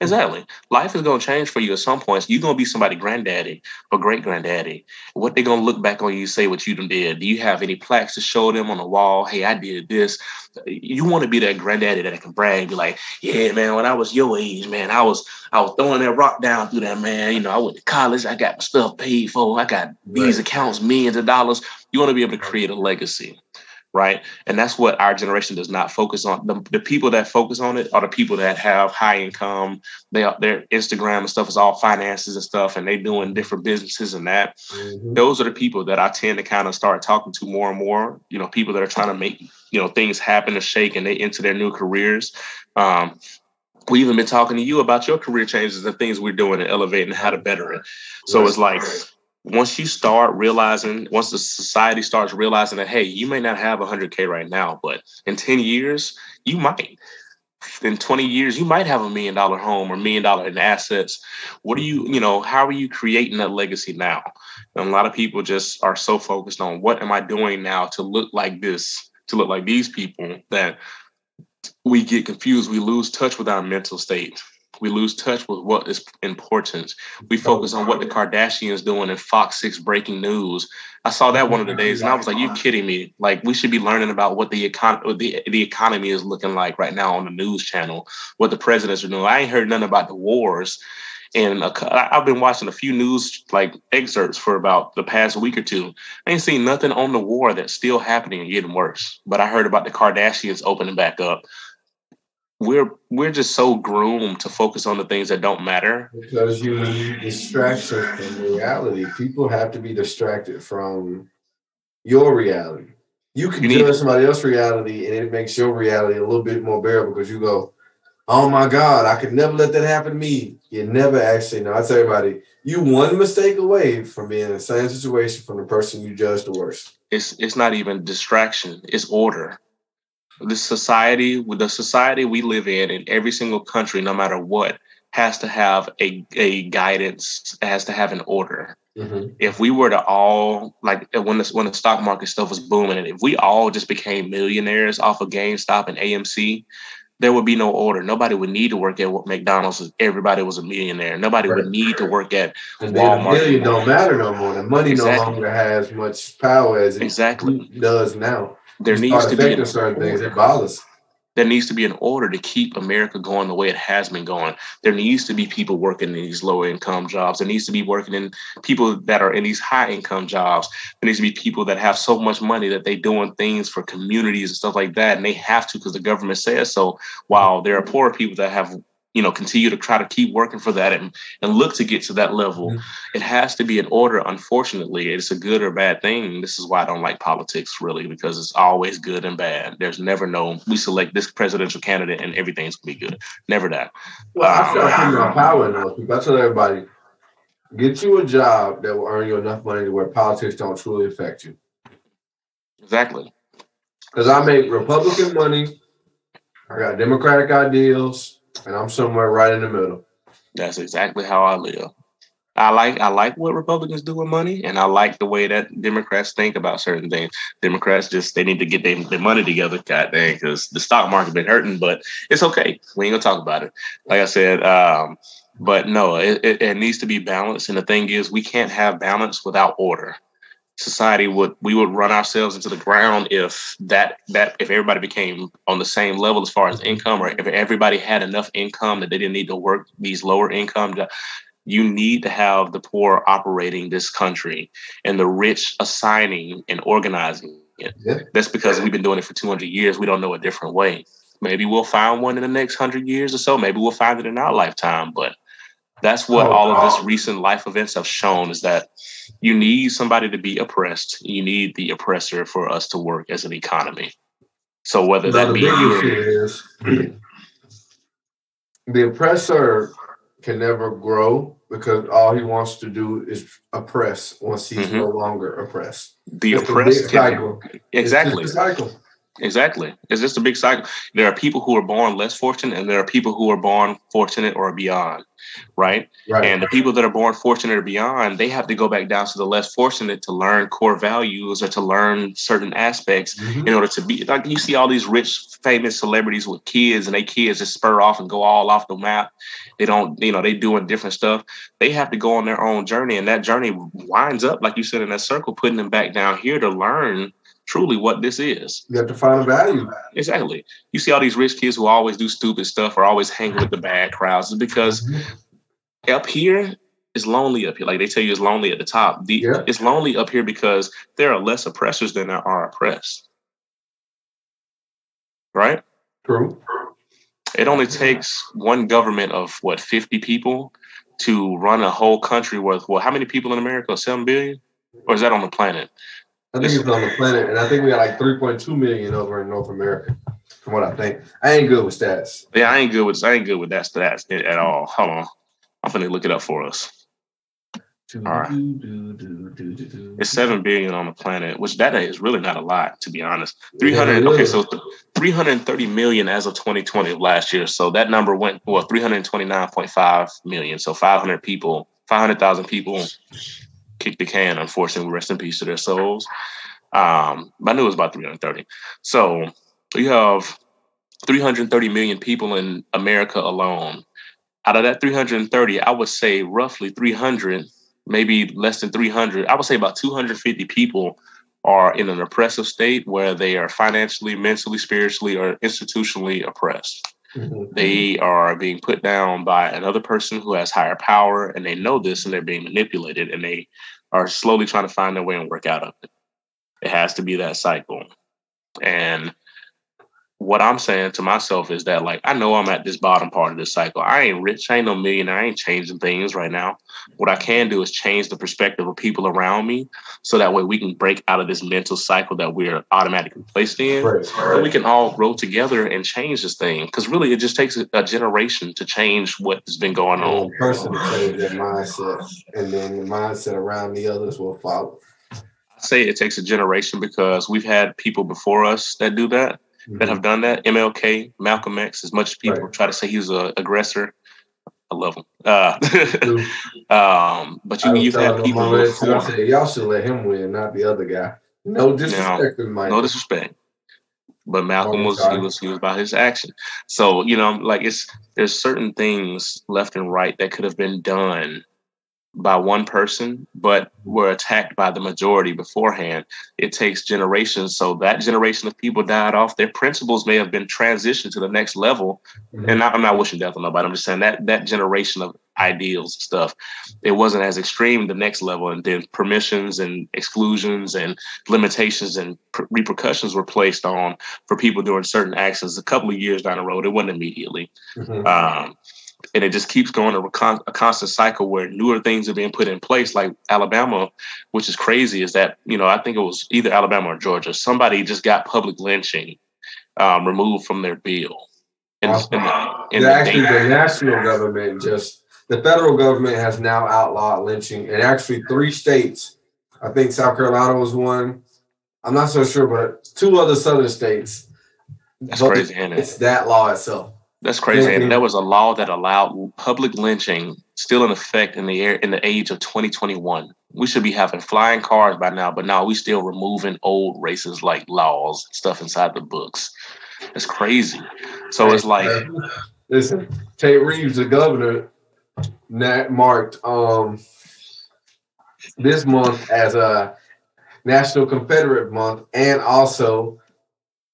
Exactly. Life is going to change for you at some points. You're going to be somebody granddaddy or great granddaddy. What they're going to look back on you say what you did. Do you have any plaques to show them on the wall? Hey, I did this. You want to be that granddaddy that can brag, be like, yeah, man, when I was your age, man, I was I was throwing that rock down through that, man. You know, I went to college. I got my stuff paid for. I got these right. accounts, millions of dollars. You want to be able to create a legacy right? And that's what our generation does not focus on. The, the people that focus on it are the people that have high income. They are their Instagram and stuff is all finances and stuff, and they doing different businesses and that. Mm-hmm. Those are the people that I tend to kind of start talking to more and more. You know, people that are trying to make you know things happen to shake and they into their new careers. Um, we even been talking to you about your career changes and things we're doing and elevating how to better it. So right. it's like once you start realizing, once the society starts realizing that, hey, you may not have 100K right now, but in 10 years, you might. In 20 years, you might have a million dollar home or million dollar in assets. What are you, you know, how are you creating that legacy now? And a lot of people just are so focused on what am I doing now to look like this, to look like these people that we get confused. We lose touch with our mental state we lose touch with what is important. We oh, focus on what the Kardashians doing in Fox 6 breaking news. I saw that one of the days and I was like, you kidding me? Like we should be learning about what the econ- the, the economy is looking like right now on the news channel, what the presidents are doing. I ain't heard nothing about the wars. And I've been watching a few news like excerpts for about the past week or two. I ain't seen nothing on the war that's still happening and getting worse. But I heard about the Kardashians opening back up we're we're just so groomed to focus on the things that don't matter. Because you need distraction from reality. People have to be distracted from your reality. You can you judge somebody else's reality and it makes your reality a little bit more bearable because you go oh my god i could never let that happen to me. You never actually know. I tell everybody you one mistake away from being in the same situation from the person you judge the worst. It's it's not even distraction. It's order the society with the society we live in in every single country no matter what has to have a, a guidance it has to have an order mm-hmm. if we were to all like when the, when the stock market stuff was booming and if we all just became millionaires off of gamestop and amc there would be no order. Nobody would need to work at McDonald's if everybody was a millionaire. Nobody right. would need to work at Walmart. Million don't matter no more. The money exactly. no longer has much power as it exactly does now there needs to be certain things. It bothers. There needs to be an order to keep America going the way it has been going. There needs to be people working in these lower income jobs. There needs to be working in people that are in these high income jobs. There needs to be people that have so much money that they're doing things for communities and stuff like that. And they have to because the government says so. While there are poor people that have you know continue to try to keep working for that and, and look to get to that level mm-hmm. it has to be an order. Unfortunately it's a good or bad thing. This is why i don't like politics really because it's always good and bad. There's never no we select this presidential candidate and everything's gonna be good. Never that. Well um, i feel like putting power in those people. I tell everybody get you a job that will earn you enough money to where politics don't truly affect you. Exactly. Because i make republican money. I got democratic ideals and I'm somewhere right in the middle. That's exactly how I live. I like I like what Republicans do with money, and I like the way that Democrats think about certain things. Democrats just they need to get their, their money together, god dang, because the stock market been hurting, but it's okay. We ain't gonna talk about it. Like I said, um, but no, it, it, it needs to be balanced. And the thing is, we can't have balance without order society would we would run ourselves into the ground if that that if everybody became on the same level as far as income or if everybody had enough income that they didn't need to work these lower income you need to have the poor operating this country and the rich assigning and organizing it. Yeah. That's because we've been doing it for 200 years. We don't know a different way. Maybe we'll find one in the next 100 years or so. Maybe we'll find it in our lifetime. But that's what oh, all of this recent life events have shown is that you need somebody to be oppressed. You need the oppressor for us to work as an economy. So whether Now, that the be is the oppressor can never grow because all he wants to do is oppress once he's Mhm. no longer oppressed. the It's oppressed can- cycle. Exactly cycle. Exactly. It's just a big cycle. There are people who are born less fortunate, and there are people who are born fortunate or beyond, right? Right. And the people that are born fortunate or beyond, they have to go back down to the less fortunate to learn core values or to learn certain aspects Mhm. in order to be like you see all these rich, famous celebrities with kids, and they kids just spur off and go all off the map. They don't, you know, they doing different stuff. They have to go on their own journey, and that journey winds up, like you said, in that circle, putting them back down here to learn truly what this is. You have to find a value. Exactly. You see all these rich kids who always do stupid stuff or always hang with the bad crowds is because mm-hmm. up here is lonely up here. Like they tell you it's lonely at the top. The Yeah. it's lonely up here because there are less oppressors than there are oppressed. Right? True. It only takes one government of what 50 people to run a whole country worth well, how many people in America? Seven billion? Or is that on the planet? I think it's on the planet, and I think we got like 3.2 million over in North America, from what I think. I ain't good with stats. Yeah, I ain't good with I ain't good with that stats at all. Hold on. I'm gonna look it up for us. right. It's seven billion on the planet, which that is really not a lot, to be honest. Three hundred. Yeah, okay, so three hundred thirty million as of 2020 of last year. So that number went well, three hundred twenty nine point five million. So five hundred people, five hundred thousand people kicked the can. Unfortunately, rest in peace to their souls. Um, but I knew it was about three hundred thirty. So you have three hundred thirty million people in America alone. Out of that 330, I would say roughly 300 maybe less than 300 i would say about 250 people are in an oppressive state where they are financially mentally spiritually or institutionally oppressed Mhm. they are being put down by another person who has higher power and they know this and they're being manipulated and they are slowly trying to find their way and work out of it. It has to be that cycle. And what I'm saying to myself is that like I know I'm at this bottom part of this cycle. I ain't rich, I ain't no millionaire, I ain't changing things right now. What I can do is change the perspective of people around me so that way we can break out of this mental cycle that we're automatically placed in. Right. And we can all grow together and change this thing. Because really it just takes a, generation to change what has been going on. Person to change their mindset, and then the mindset around the others will follow. I say it takes a generation because we've had people before us that do that. That have done that. MLK, Malcolm X, as much as people Right. try to say he was an aggressor, I love him. Uh, um, but you, you've had people. I said, y'all should let him win, not the other guy. No disrespect. No disrespect, but Malcolm Oh, was he was he was about his action. So you know, like it's there's certain things left and right that could have been done by one person, but were attacked by the majority beforehand. It takes generations. So that generation of people died off. Their principles may have been transitioned to the next level. Mhm. And I'm not wishing death on nobody. I'm just saying that that generation of ideals and stuff, it wasn't as extreme the next level. And then permissions and exclusions and limitations and repercussions were placed on for people doing certain actions a couple of years down the road. It wasn't immediately. Mhm. Um, and it just keeps going a, con- a constant cycle where newer things are being put in place, like Alabama, which is crazy. Is that you know I think it was either Alabama or Georgia. Somebody just got public lynching um, removed from their bill. And, Awesome. and, and The- actually, the national government just the federal government has now outlawed lynching, and actually three states. I think South Carolina was one. I'm not so sure, but two other southern states. that's But crazy, ain't it? It's that law itself. That's crazy. Yeah, And there was a law that allowed public lynching still in effect in the air in the age of 2021. We should be having flying cars by now, but now we still removing old racist like laws stuff inside the books. It's crazy. So it's like listen, Tate Reeves, the governor, marked um this month as a National Confederate Month and also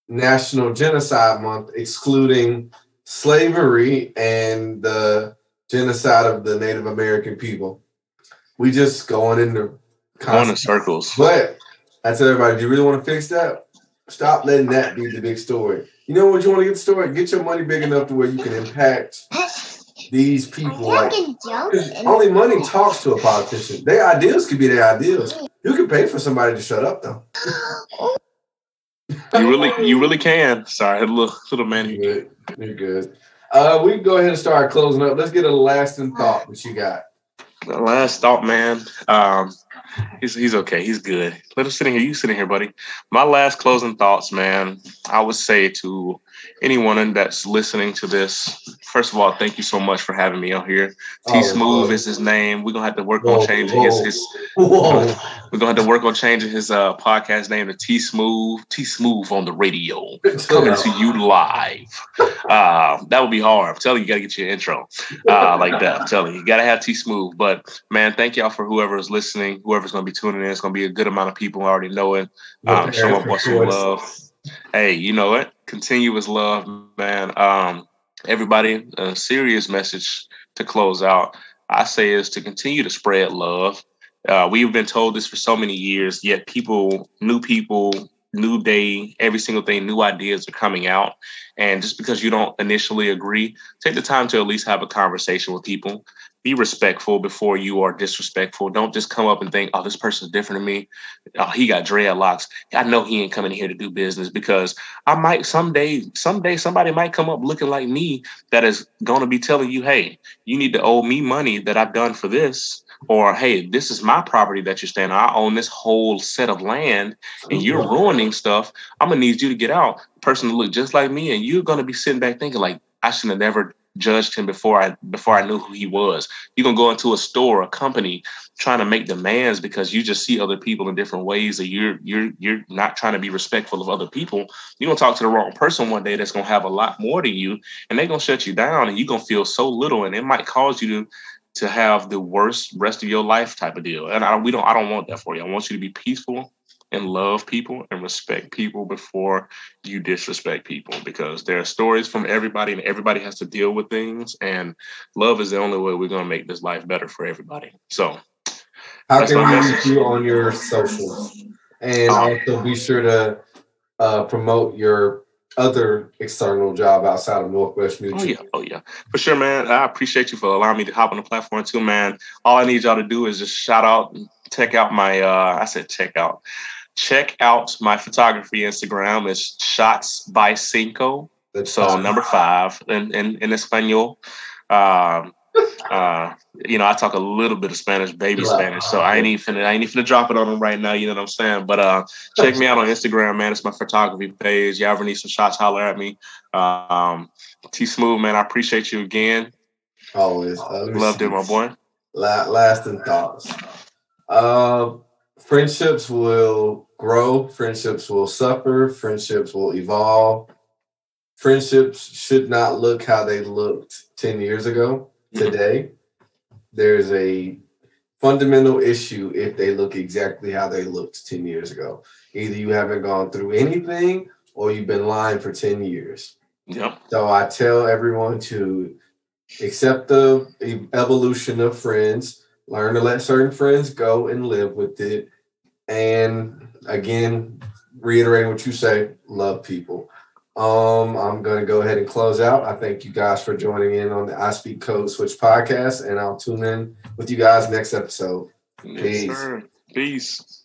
National Genocide Month, excluding slavery and the genocide of the Native American people. We just going in the going in circles. but I tell everybody, do you really want to fix that? Stop letting that be the big story. You know what you want to get the story? Get your money big enough to where you can impact these people. Like, 'cause only money talks to a politician. Their ideals could be their ideals. You can pay for somebody to shut up, though. You really, you really can. Sorry, I had a little, little man. You're good. You're good. Uh, we can go ahead and start closing up. Let's get a lasting thought. What you got? The last thought, man. Um, he's he's okay. He's good. Let him sit in here. You sit in here, buddy. My last closing thoughts, man. I would say to anyone that's listening to this, first of all, thank you so much for having me out here. Oh, T Smooth whoa. is his name. We're gonna have to work Whoa, on changing his whoa. his Whoa. we're gonna have to work on changing his uh podcast name to T Smooth, T Smooth on the radio. Coming to you live. Uh that would be hard. I'm telling you, you gotta get your intro. Uh like that. I'm telling you, you gotta have T Smooth. But man, thank y'all for whoever is listening, whoever's gonna be tuning in. It's gonna be a good amount of people already know it. Um, show up with some love. Hey, you know what? Continuous love, man. Um, everybody, a serious message to close out. I say is to continue to spread love. Uh, we've been told this for so many years, yet people, new people, new day, every single thing, new ideas are coming out. And just because you don't initially agree, take the time to at least have a conversation with people. Be respectful before you are disrespectful. Don't just come up and think, oh, this person's different than me. Oh, he got dreadlocks. I know he ain't coming here to do business because I might someday, someday somebody might come up looking like me that is going to be telling you, hey, you need to owe me money that I've done for this. Or, hey, this is my property that you're staying on. I own this whole set of land and you're ruining stuff. I'm going to need you to get out. Person to look just like me. And you're going to be sitting back thinking, like, I should have never judged him before I before I knew who he was. You're gonna go into a store, a company, trying to make demands because you just see other people in different ways that you're you're you're not trying to be respectful of other people. You're gonna talk to the wrong person one day that's gonna have a lot more than you, and they're gonna shut you down, and you're gonna feel so little, and it might cause you to to have the worst rest of your life type of deal. And I, we don't I don't want that for you. I want you to be peaceful and love people and respect people before you disrespect people because there are stories from everybody and everybody has to deal with things and love is the only way we're going to make this life better for everybody so How can we reach message. you on your socials? And Um, also be sure to uh, promote your other external job outside of Northwest Mutual. oh yeah oh yeah for sure man i appreciate you for allowing me to hop on the platform too man all i need y'all to do is just shout out and check out my uh i said check out check out my photography instagram it's shots by cinco That's So fine. number five in in, in Espanol. Um, uh, you know, I talk a little bit of Spanish, baby. Spanish. So I ain't even finna, I ain't even finna drop it on them right now. You know what I'm saying? But uh, check me out on Instagram, man. It's my photography page. Y'all ever need some shots? Holler at me. Um, T Smooth, man. I appreciate you again. always me Loved it, my boy. La- lasting thoughts. Uh, friendships will grow. Friendships will suffer. Friendships will evolve. Friendships should not look how they looked 10 years ago mm-hmm. today. There's a fundamental issue if they look exactly how they looked 10 years ago. Either you haven't gone through anything or you've been lying for 10 years. Yep. So I tell everyone to accept the evolution of friends, learn to let certain friends go and live with it. And again, reiterating what you say, love people. Um, I'm going to go ahead and close out. I thank you guys for joining in on the I Speak Code Switch podcast, and I'll tune in with you guys next episode. Peace. sir. Peace.